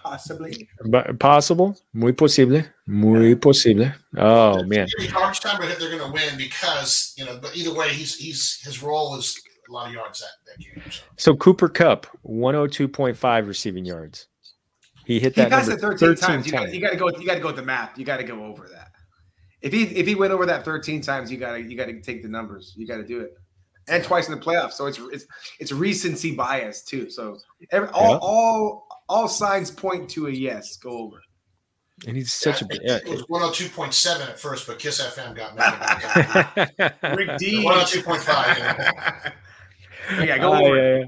possibly. But possible, muy posible, muy posible. Oh man, gonna time, but they're going to win because you know. But either way, he's he's his role is a lot of yards that that game. So. so Cooper Kupp, one hundred two point five receiving yards. He hit He that passed number it 13 thirteen times. You got, times. you got to go. You got to go with the math. You got to go over that. If he if he went over that 13 times, you got to you got to take the numbers. You got to do it, and twice in the playoffs. So it's it's it's recency bias too. So every, all Yeah. all all signs point to a yes. Go over. And he's such a Yeah, big. it was 102.7 at first, but Kiss FM got mad. Yeah. Rick D. 102.5. Yeah. yeah, go Oh, over. yeah, yeah.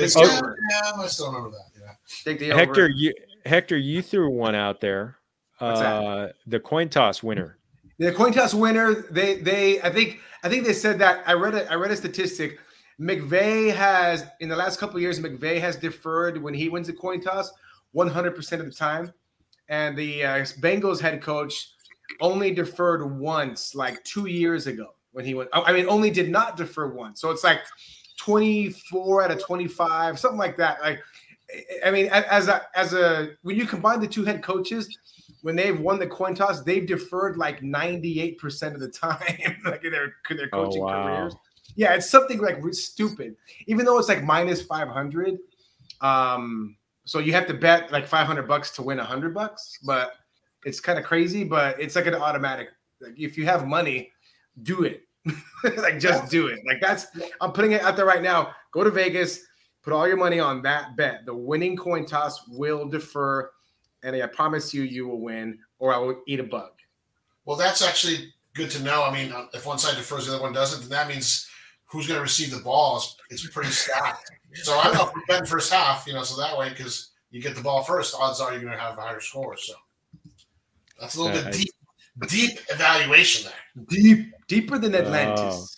Kiss Oh. FM. I still remember that. Yeah. Take the over. Hector, you Hector, you threw one out there. What's that? Uh, the coin toss winner. The coin toss winner, they they I think I think they said that I read a I read a statistic McVay has in the last couple years, McVay has deferred when he wins the coin toss 100% of the time, and the uh, Bengals head coach only deferred once, like two years ago when he went. I mean, only did not defer once. So it's like 24 out of 25, something like that. Like, I mean, as a as a when you combine the two head coaches, when they've won the coin toss, they've deferred like 98% of the time, like in their, in their oh, coaching oh, wow. careers. Yeah, it's something like stupid. Even though it's like minus 500. Um, so you have to bet like 500 bucks to win 100 bucks, but it's kind of crazy, but it's like an automatic. Like if you have money, do it. like just do it. Like that's I'm putting it out there right now. Go to Vegas, put all your money on that bet. The winning coin toss will defer and I promise you, you will win, or I will eat a bug. Well, that's actually good to know. I mean, uh, if one side defers, the other one doesn't, then that means who's going to receive the ball it's pretty stacked. so I know bet first half, you know, so that way because you get the ball first, odds are you're going to have a higher score. So that's a little bit deep, deep evaluation there. Deep, deeper than oh. Atlantis.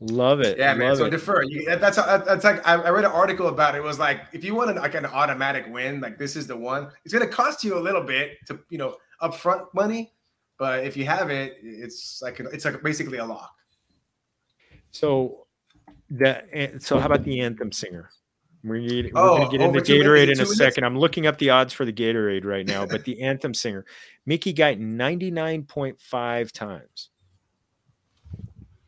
Love it. Yeah, man. Love so it. defer. You, that's that's like I, I, read an article about it. it. Was like if you want an, like an automatic win, like this is the one. It's going to cost you a little bit to you know upfront money, but if you have it, it's like it's like basically a lock. So that eh, so how about the anthem singer? We're, we're oh, going to get into Gatorade in a second. I'm looking up the odds for the Gatorade right now, but the anthem singer, Mickey Guyton 99.5 times.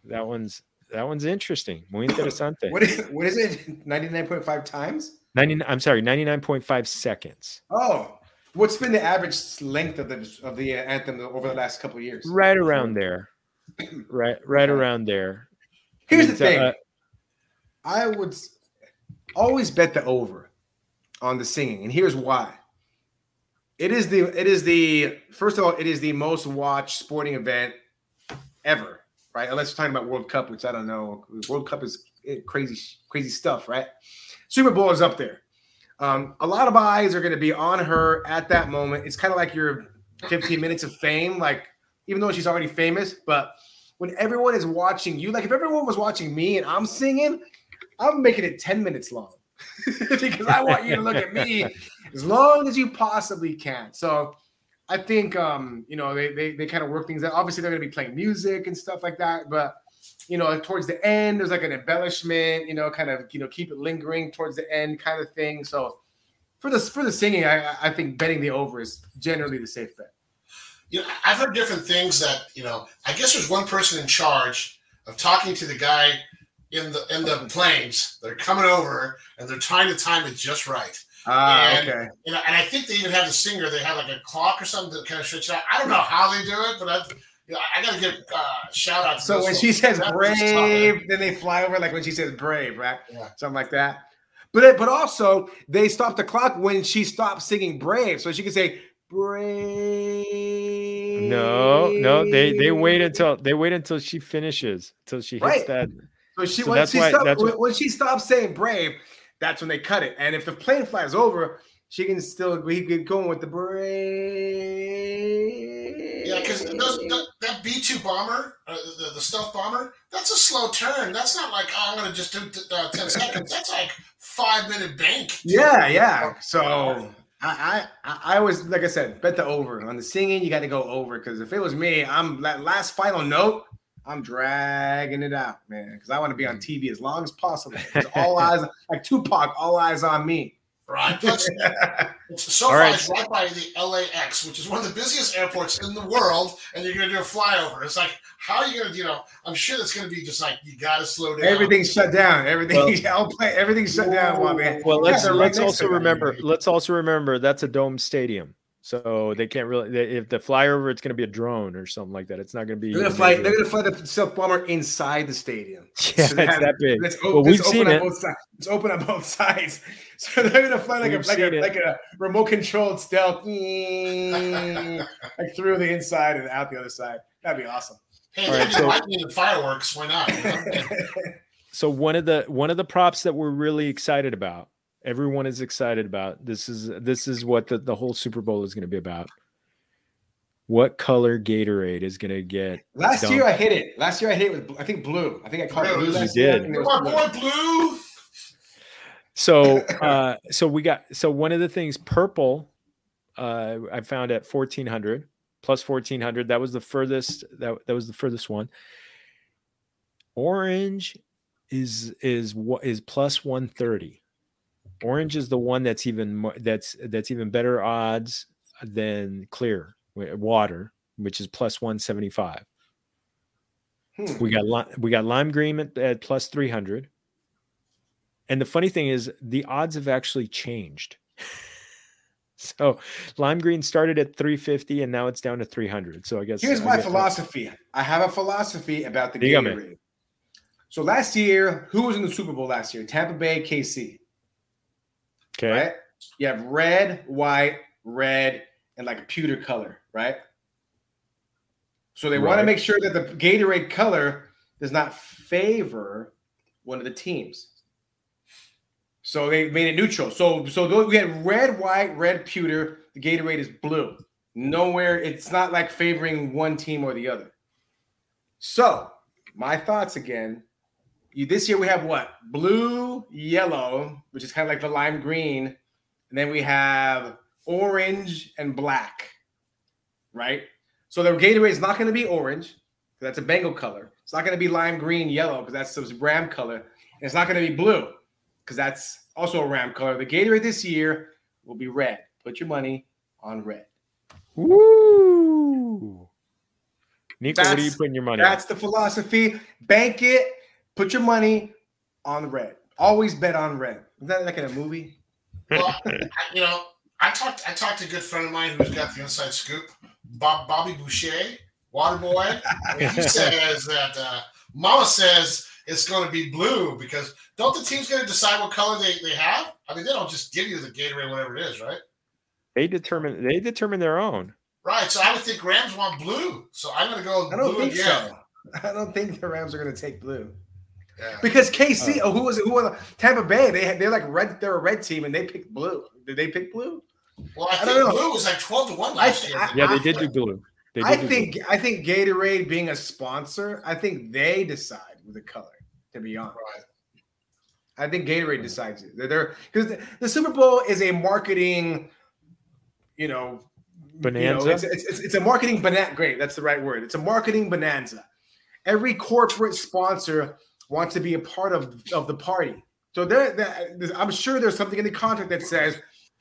That one's that one's interesting. Muy interesante. what is what is it? 99.5 times? 90 I'm sorry, 99.5 seconds. Oh. What's been the average length of the of the uh, anthem over the last couple years? Right around there. Right right around there. Here's the thing. Uh, I would always bet the over on the singing, and here's why. It is the it is the first of all, it is the most watched sporting event ever right? Unless we're talking about World Cup, which I don't know. World Cup is eh, crazy, crazy stuff, right? Super Bowl is up there. Um, a lot of eyes are going to be on her at that moment. It's kind of like your 15 minutes of fame, like even though she's already famous, but when everyone is watching you, like if everyone was watching me and I'm singing, I'm making it 10 minutes long because I want you to look at me as long as you possibly can. So I think um, you know they they, they kind of work things out. Obviously, they're going to be playing music and stuff like that, but you know, towards the end, there's like an embellishment. You know, kind of you know keep it lingering towards the end, kind of thing. So for the for the singing, I I think betting the over is generally the safe bet. You know, I've heard different things that you know. I guess there's one person in charge of talking to the guy in the in the planes. They're coming over and they're trying to time it just right. Ah, and, okay. You know, and I think they even have the singer. They have like a clock or something that kind of stretch out. I don't know how they do it, but I, you know, I gotta give uh, shout out. so when she says brave, then they fly over like when she says brave, right? Yeah. Something like that. But it, but also they stop the clock when she stops singing brave, so she can say brave. No, no, they they wait until they wait until she finishes until she hits right. that. So she so when, she why, stopped, when, when she stops saying brave, that's when they cut it. And if the plane flies over, she can still we get going with the brave. Yeah, because that B two bomber, uh, the, the stealth bomber, that's a slow turn. That's not like oh, I'm going to just do uh, ten seconds. That's like five minute bank. Yeah, yeah. So I, I, I always like I said, bet the over on the singing. You got to go over because if it was me, I'm that last final note. I'm dragging it out, man, because I want to be on mm. TV as long as possible. all eyes, like Tupac, all eyes on me. Right. Plus, so far, right. it's right by the LAX, which is one of the busiest airports in the world, and you're going to do a flyover. It's like, how are you going to, you know, I'm sure that's going to be just like, you got to slow down. Everything's shut down. Everything, well, everything's shut down, man. Well, let's, yeah, let's also remember, let's also remember that's a dome stadium. So they can't really. They, if the flyover, it's going to be a drone or something like that. It's not going to be. They're going to fly. They're going to fly the stealth bomber inside the stadium. Yeah, so it's that big. It's, well, we've seen it. It's open on both sides. So they're going to fly like we've a like a, like a remote controlled stealth, like through the inside and out the other side. That'd be awesome. Hey, right, so, the fireworks. Why not? so one of the one of the props that we're really excited about everyone is excited about. This is this is what the, the whole Super Bowl is going to be about. what color Gatorade is going to get? Last dumped? year I hit it. Last year I hit it with I think blue. I think I called it Blue, blue you last did. year. I think My blue. boy Blue. So, uh, so we got so one of the things purple, uh, I found at fourteen hundred plus fourteen hundred. That was the furthest. That that was the furthest one. Orange is is what is plus one thirty. Orange is the one that's even more that's that's even better odds than clear water, which is plus one seventy five. Hmm. We got we got lime green at, at plus 300. And the funny thing is the odds have actually changed. so lime green started at 350 and now it's down to 300. So I guess Here's I my guess philosophy. I have a philosophy about the There you go, man. Gatorade. So last year, who was in the Super Bowl last year? Tampa Bay, KC, Okay. right? You have red, white, red, and like a pewter color, right? So they want to make sure that the Gatorade color does not favor one of the teams. So they made it neutral. So so we had red, white, red, pewter. The Gatorade is blue. Nowhere, it's not like favoring one team or the other. So my thoughts again. You, this year we have what? Blue, yellow, which is kind of like the lime green, and then we have orange and black, right? So the Gatorade is not going to be orange, that's a Bengal color. It's not going to be lime green, yellow, because that's the Ram color. And it's not going to be blue, because that's also a Ram color. The Gatorade this year will be red. Put your money on red. Woo! Nico, what are you putting your money on? That's the philosophy. Bank it. Put your money on red. Always bet on red. Is that like in a movie? Well, I, you know, I talked. I talked to a good friend of mine who's got the inside scoop, Bob Bobby Boucher, Waterboy. and he says that uh, Mama says it's going to be blue because don't the teams going to decide what color they, they have? I mean, they don't just give you the Gatorade, whatever it is, right? They determine they determine their own. Right. So I would think Rams want blue. So I'm going to go I don't blue think again. so. I don't think the Rams are going to take blue Yeah. because KC. oh, uh, who was it? Who was it? Tampa Bay? They had, they're like red. They're a red team, and they picked blue. Did they pick blue? Well, I I think don't know. blue was like twelve to one last I- year. I- Yeah, they did do blue. They did I do blue. think. I think Gatorade being a sponsor, I think they decide with the color. To be honest, Right. I think Gatorade decides it. They're because the, the Super Bowl is a marketing, you know, you know, Bonanza? it's, it's, it's, it's a marketing bonanza. Great, that's the right word. It's a marketing bonanza. Every corporate sponsor wants to be a part of, of the party. So there, I'm sure there's something in the contract that says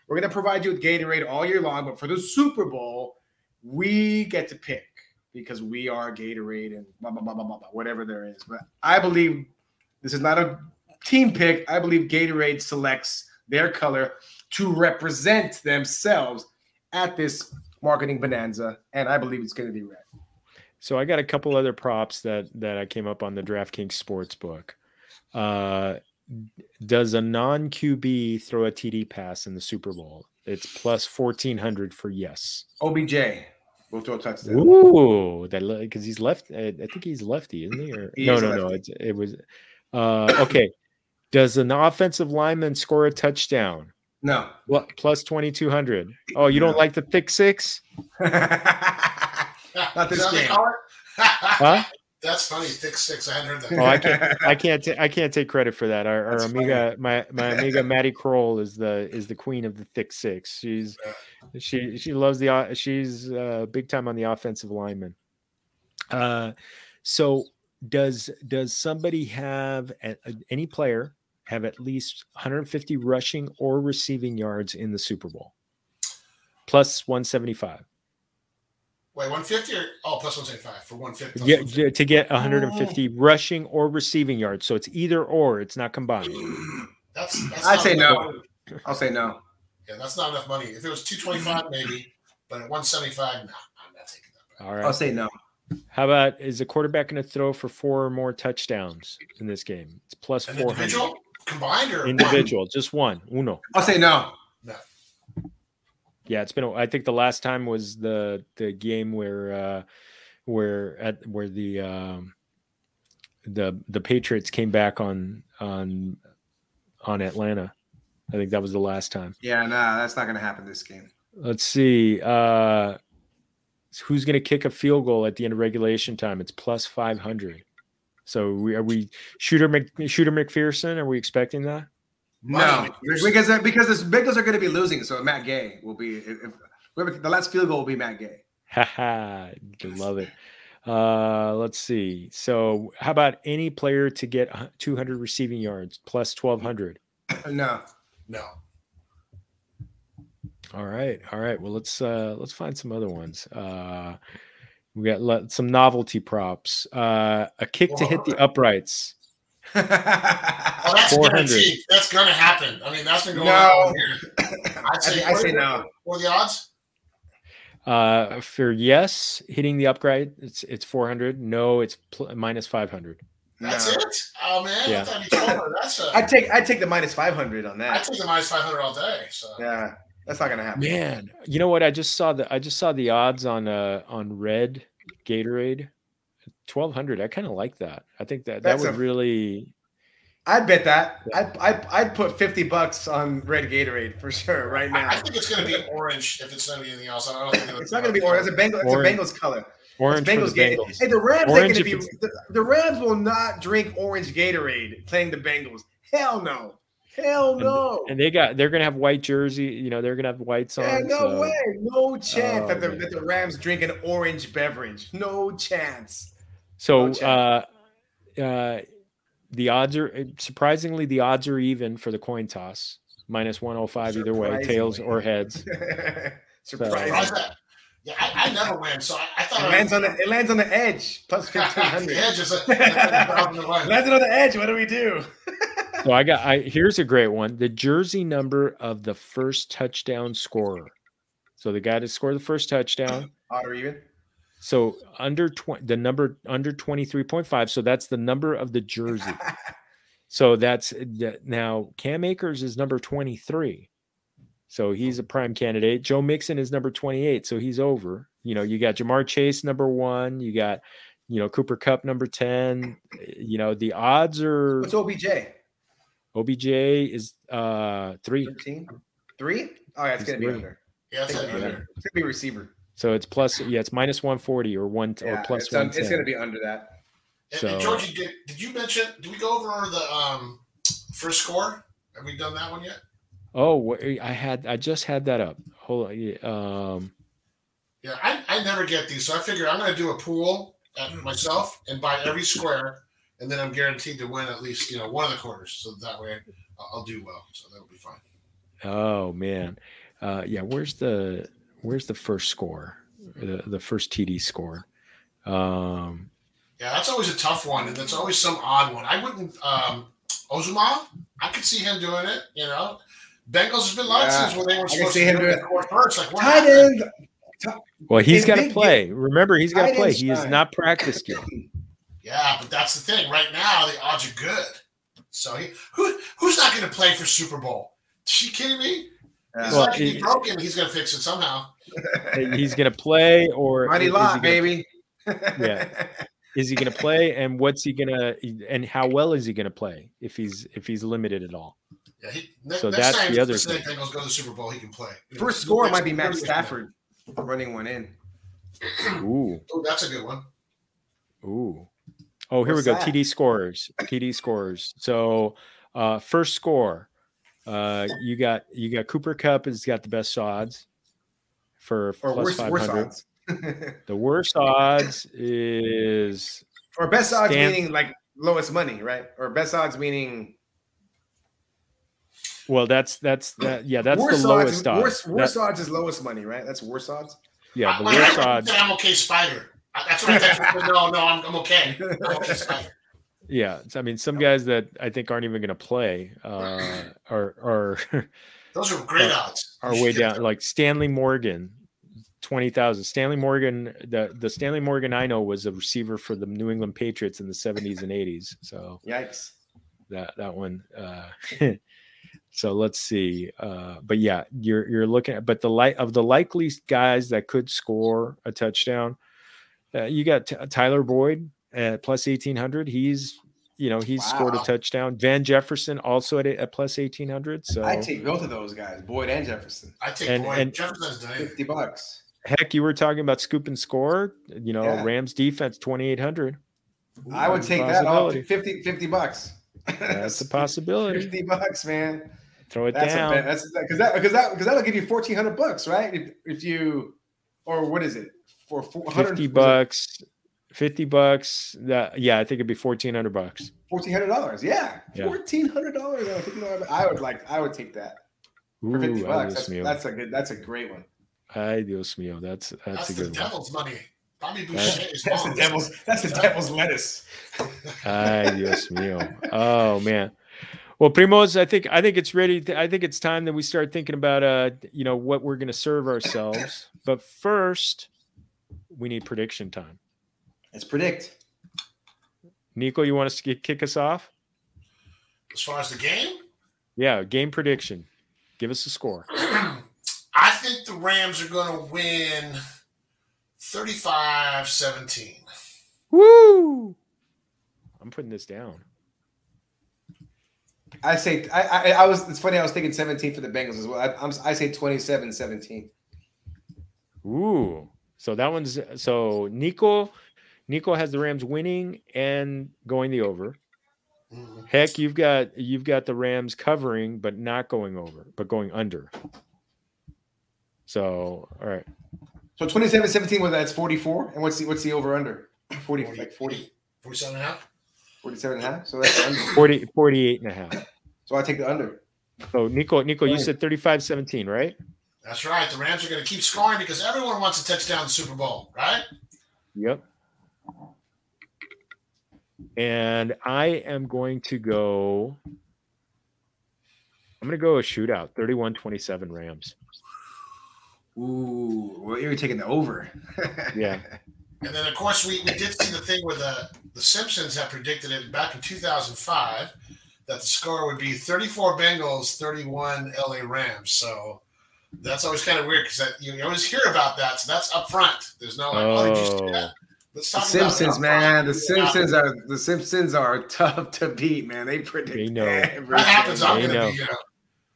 we're going to provide you with Gatorade all year long, but for the Super Bowl, we get to pick because we are Gatorade and blah blah blah blah blah, blah whatever there is. But I believe this is not a team pick. I believe Gatorade selects their color to represent themselves at this marketing bonanza, and I believe it's going to be red. So I got a couple other props that that I came up on the DraftKings sportsbook. Uh, does a non QB throw a TD pass in the Super Bowl? It's plus fourteen hundred for yes. OBJ will throw a touchdown. Ooh, that because he's left. I, I think he's lefty, isn't he? Or, He no, is no, no. lefty. It's, it was uh, okay. Does an offensive lineman score a touchdown? No. What plus twenty two hundred? Oh, you don't like the thick six? Not this Is that what they game. Huh? That's funny. Thick six. I hadn't heard that. Oh, I can't. I can't. ta- I can't take credit for that. Our, our That's amiga, my my amiga Maddie Kroll is the is the queen of the thick six. She's she she loves the. She's uh, big time on the offensive lineman. Uh, so does does somebody have a, a- any player have at least 150 rushing or receiving yards in the Super Bowl? Plus 175. Wait, 150 or oh, plus 175 for 150. plus Yeah, 150. to get 150 rushing or receiving yards. So it's either or. It's not combined. That's, that's I'd say no. money. I'll say no. Yeah, that's not enough money. If it was 225, maybe, but at 175, no, I'm not taking that. back. All I'll say no. How about is the quarterback going to throw for four or more touchdowns in this game? It's plus An 400. individual combined or one? Individual, just one. Uno. I'll say no. Yeah, it's been. a- I think the last time was the the game where uh where at where the um the the Patriots came back on on on Atlanta. I think that was the last time. Yeah, nah, that's not going to happen this game. Let's see. Uh who's going to kick a field goal at the end of regulation time? It's plus 500. So we, are we shooter Mc, shooter McPherson? Are we expecting that? No, because because the Bengals are going to be losing, so Matt Gay will be. If, if, the last field goal will be Matt Gay. Haha, love it. Uh, let's see. So, how about any player to get 200 receiving yards plus 1200? No, no. All right, all right. Well, let's uh let's find some other ones. Uh, we got some novelty props. Uh, a kick to hit the uprights. Oh, that's guaranteed. That's gonna happen. I mean, that's been going no. on here. I'd say, I say no. What are the odds? Uh, for yes, hitting the upgrade, it's it's 400. No, it's pl- minus 500. That's no. it. Oh man, yeah. that's a. I take I take the minus 500 on that. I take the minus 500 all day. So yeah, that's not gonna happen. Man, you know what? I just saw the I just saw the odds on uh on red Gatorade, 1200. I kind of like that. I think that that's that would a, really I'd bet that. I'd, I'd, I'd put 50 bucks on red Gatorade for sure right now. I think it's going to be orange if it's going to be anything else. I don't think it's not going to be orange. It's a, Bengal, it's a Bengals color. Orange Bengals the Bengals. Hey, the Rams are going to be the, the, Rams will not drink orange Gatorade playing the Bengals. Hell no. Hell no. And, and they got they're gonna have white jersey, you know, they're gonna have whites on. Yeah, no so. way. No chance oh, that, the, that the Rams drink an orange beverage. No chance. So uh uh the odds are surprisingly the odds are even for the coin toss minus 105 either way tails or heads surprising so, yeah, I, I, never win, so I, I thought it lands on the it lands on the edge plus fifteen hundred. edge is a, landed on the edge. What do we do? so I got I here's a great one: the jersey number of the first touchdown scorer. So the guy to score the first touchdown. Odd or even? So under 20, the number under 23.5. So that's the number of the jersey. so that's now Cam Akers is number 23. So he's a prime candidate. Joe Mixon is number 28. So he's over. You know, you got Ja'Marr Chase number one. You got, you know, Cooper Kupp, number 10. You know, the odds are. What's OBJ? OBJ is uh three. 13? Three? Oh, yeah, it's going to be under. Yeah, it's going to be receiver. So it's plus, yeah, it's minus 140 or one yeah, or plus one. It's going to be under that. And, so, and Georgie, did, did you mention? Did we go over the um first score? Have we done that one yet? Oh, I had I just had that up. Hold on. Um, yeah, I, I never get these, so I figure I'm going to do a pool at myself and buy every square, and then I'm guaranteed to win at least you know one of the quarters. So that way I'll do well. So that'll be fine. Oh man, uh, yeah. Where's the where's the first score? The, the first TD score. Um, yeah, that's always a tough one, and that's always some odd one. I wouldn't. Um, Uzomah, I could see him doing it. You know, Bengals has been lots yeah, times where they were supposed to do it first. Like, tight end. Well, he's got to play. Remember, he's got to play. He is not practiced yet. Yeah, but that's the thing. Right now, the odds are good. So he, who who's not going to play for Super Bowl? Is she kidding me? He's well, like, he, broken. He's going to fix it somehow. He's going to play, or mighty lot, baby. yeah. Is he going to play, and what's he going to, and how well is he going to play if he's if he's limited at all? Yeah, he, ne- so that's the other thing. Bengals go to the Super Bowl, he can play. You First know, score might be Matt Stafford running one in. Ooh, oh, that's a good one. Ooh, oh, here What's we go. That? TD scores. TD scores. So, uh, first score. Uh, you got you got Cooper Kupp has got the best odds for or plus five hundred. the worst odds is or best odds Stan- meaning like lowest money, right? Or best odds meaning. Well, that's that's that. Yeah, that's worst the lowest odds. Worst, worst odds is lowest money, right? That's worst odds. Yeah, the worst odds. I'm okay, Spider. That's what I think. no, no, I'm, I'm okay. I'm okay, Spider. Yeah, I mean, some guys that I think aren't even going to play uh, are are those are great odds. Are way down. Like Stanley Morgan, twenty thousand. Stanley Morgan, the the Stanley Morgan I know was a receiver for the New England Patriots in the seventies and eighties. So yikes, that that one. Uh, so let's see. Uh, but yeah, you're you're looking at. But the light of the likely guys that could score a touchdown, uh, you got t- Tyler Boyd at plus 1800. He's, you know, he's wow. scored a touchdown. Van Jefferson also at, at plus 1800. So I take both of those guys, Boyd and Jefferson. I take and, Boyd. And Jefferson's 50 bucks. heck, you were talking about scoop and score. You know, Yeah. Rams defense twenty eight hundred. I would take that off 50, 50 bucks. That's a possibility. 50 bucks, man. Throw it That's a down. bet. That's because that because that because that'll give you fourteen hundred bucks, right? If, if you or what is it for four hundred Fifty bucks. Fifty bucks. That yeah, I think it'd be fourteen hundred bucks. fourteen hundred dollars. Yeah, Yeah. fourteen hundred dollars. I would like. I would take that for fifty Ooh, bucks. Dios That's, mío. that's a good. That's a great one. Ay, Dios mío. That's that's, That's a the good one. devil's money. Bobby That's- Boucher is That's the gone. devil's. That's the devil's lettuce. Ay, Dios mío. Oh man. Well, Primos, I think I think it's ready. To, I think it's time that we start thinking about uh, you know, what we're going to serve ourselves. But first, we need prediction time. Let's predict. Nico, you want us to get, kick us off? As far as the game, Yeah, game prediction. Give us a score. I think the Rams are going to win 35 17. Woo! I'm putting this down. I say. I, I. I was. It's funny. I was thinking seventeen for the Bengals as well. I, I'm. I say 27-17. Ooh. So that one's so Nico Nico has the Rams winning and going the over. Mhm. Heck, you've got you've got the Rams covering but not going over, but going under. So, all right. So 27-17, well, that's 44. And what's the what's the over under? 40, like 40, 47 and a half. 47 and a half. So that's under. 40 48 and a half. So I take the under. So Nico, Nico, you said 35-17, right? That's right. The Rams are going to keep scoring because everyone wants a touchdown in the Super Bowl, right? Yep. And I am going to go. I'm going to go a shootout 31 27 Rams. Ooh, well, you're taking the over. Yeah. And then, of course, we, we did see the thing where the, the Simpsons had predicted it back in 2005 that the score would be 34 Bengals, 31 LA Rams. So that's always kind of weird because you, you always hear about that. So that's up front. There's no like, oh, did you see that? Oh. Let's The talk about Simpsons, it man. The. Simpsons are the Simpsons are tough to beat, man. They predict They know. everything. That happens. I'm They going to know. be, you know,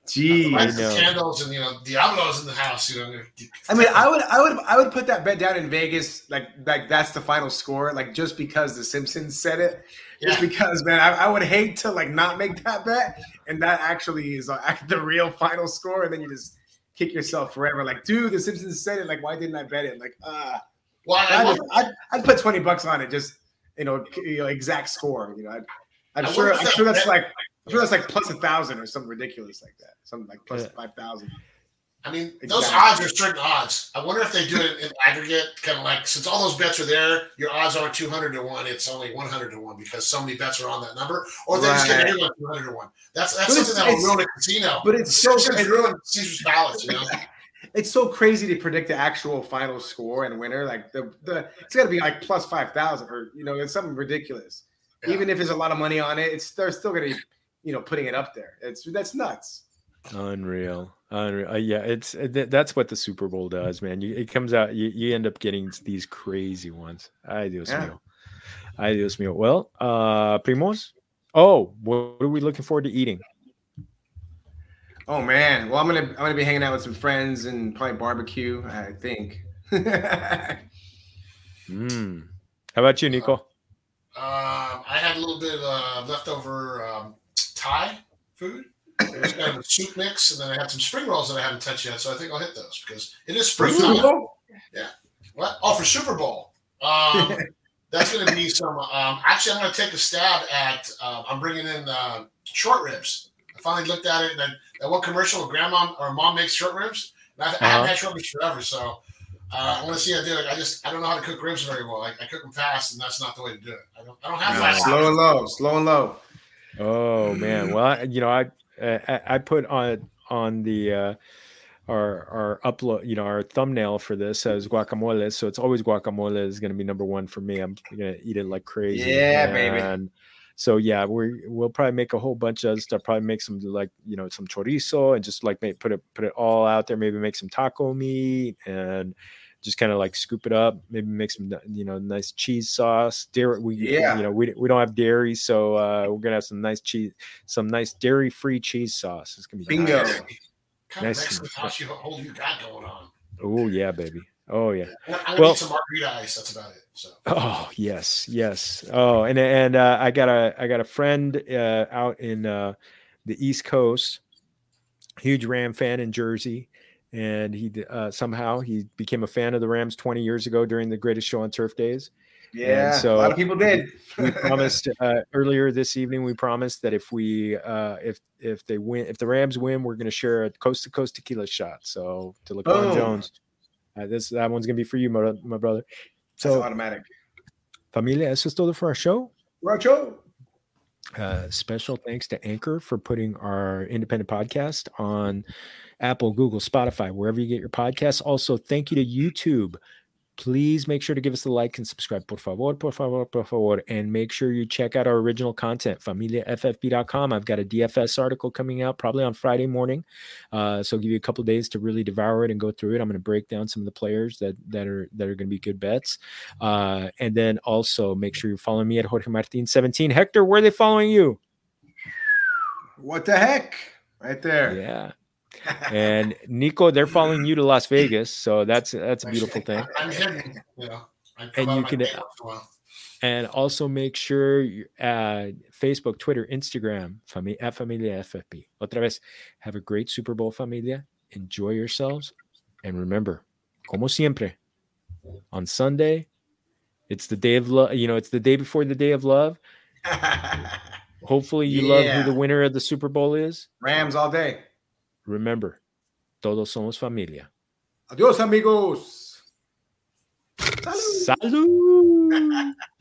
Jeez. light know. the candles and, you know, Diablo's in the house. You know, I mean, I would, I would, I would put that bet down in Vegas, like, like that's the final score, like just because the Simpsons said it. Just because, man, I, I would hate to like not make that bet, and that actually is uh, the real final score, and then you just kick yourself forever. Like, dude, the Simpsons said it. Like, why didn't I bet it? Like, uh, Well, I, I'd, I'd, I'd put twenty bucks on it, just you know, you know exact score. You know, I'd, I'm I sure, I'm sure that's like, I'm sure that's like plus a thousand or something ridiculous like that, something like plus Yeah. five thousand. I mean, those odds are certain odds. I wonder if they do it in aggregate, kind of like since all those bets are there, your odds aren't 200 to 1, it's only 100 to 1 because so many bets are on that number, or they just get Right. everyone 200 to 1. That's that's But something that will ruin a casino. but it's so- Simpsons ruined Caesar's Palace, you know? it's so crazy to predict the actual final score and winner. Like the the it's got to be like plus five thousand or you know it's something ridiculous. Yeah. Even if there's a lot of money on it, it's they're still gonna be you know putting it up there. It's that's nuts. Unreal. Unreal. Uh, yeah, it's uh, th- that's what the Super Bowl does, man. You, it comes out, you, you end up getting these crazy ones. I do Yeah. mío. Ay, Dios mío. Well, uh, Primos. Oh, what are we looking forward to eating? Oh man. Well, I'm gonna I'm gonna be hanging out with some friends and probably barbecue. I think. Mm. How about you, Nico? Um, I had a little bit of uh, leftover um, Thai food. It was kind of a soup mix, and then I had some spring rolls that I haven't touched yet, so I think I'll hit those because it is spring. Yeah. What? Oh, for Super Bowl. Um, that's going to be some. Um, actually, I'm going to take a stab at. Um, I'm bringing in uh, short ribs. I finally looked at it, and then that one commercial where grandma or mom makes short ribs. And I, I Uh-huh. haven't had short ribs forever, so uh, I want to see how I do it. I just I don't know how to cook ribs very well. I, I cook them fast, and that's not the way to do it. I don't I don't have No. fast. slow and low, slow and low. Oh man. Well, I, you know, I I, I put on on the uh, our our upload, you know, our thumbnail for this as guacamole. So it's always guacamole is going to be number one for me. I'm gonna eat it like crazy. Yeah, baby. And so yeah, we we'll probably make a whole bunch of stuff. Probably make some like you know some chorizo and just like make, put it put it all out there. Maybe make some taco meat and just kind of like scoop it up. Maybe make some you know nice cheese sauce. Dairy, we Yeah. you know we we don't have dairy, so uh, we're gonna have some nice cheese, some nice dairy free cheese sauce. It's gonna be Bingo. nice. Kind of Nice. Mexican house you hold you got going on. Oh yeah, baby. Oh yeah. I'm Well- need some margarita ice. That's about it. So Oh yes, yes. Oh, and and uh, I got a I got a friend uh, out in uh, the East Coast, huge Ram fan in Jersey, and he uh, somehow he became a fan of the Rams 20 years ago during the Greatest Show on Turf days. Yeah, so- a lot of people did. We promised uh, earlier this evening. We promised that if we uh, if if they win, if the Rams win, we're going to share a coast to coast tequila shot. So to LeBron Boom. Jones, uh, this that one's going to be for you, my, my brother. so So automatic. familia, eso es todo for our show. Rocho. Uh, special thanks to Anchor for putting our independent podcast on Apple, Google, Spotify, wherever you get your podcasts. Also, thank you to YouTube. Please make sure to give us a like and subscribe, por favor, por favor, por favor. And make sure you check out our original content, familiaffb.com. I've got a DFS article coming out probably on Friday morning. Uh, so I'll give you a couple days to really devour it and go through it. I'm going to break down some of the players that that are that are going to be good bets. Uh, and then also make sure you're following me at Jorge Martin 17. Hector, where are they following you? What the heck? Right there. Yeah. And Nico, they're following you to Las Vegas, so that's that's a beautiful thing. I'm hidden. You know. I And you can, cave once in a while. And also make sure you uh, Facebook, Twitter, Instagram, fami- at Familia FFB. Otra vez, have a great Super Bowl, familia. Enjoy yourselves, and remember, como siempre, on Sunday, it's the day of love. You know, it's the day before the day of love. Hopefully, you love who the winner of the Super Bowl is. Rams all day. Remember, todos somos familia. Adios, amigos. Salud.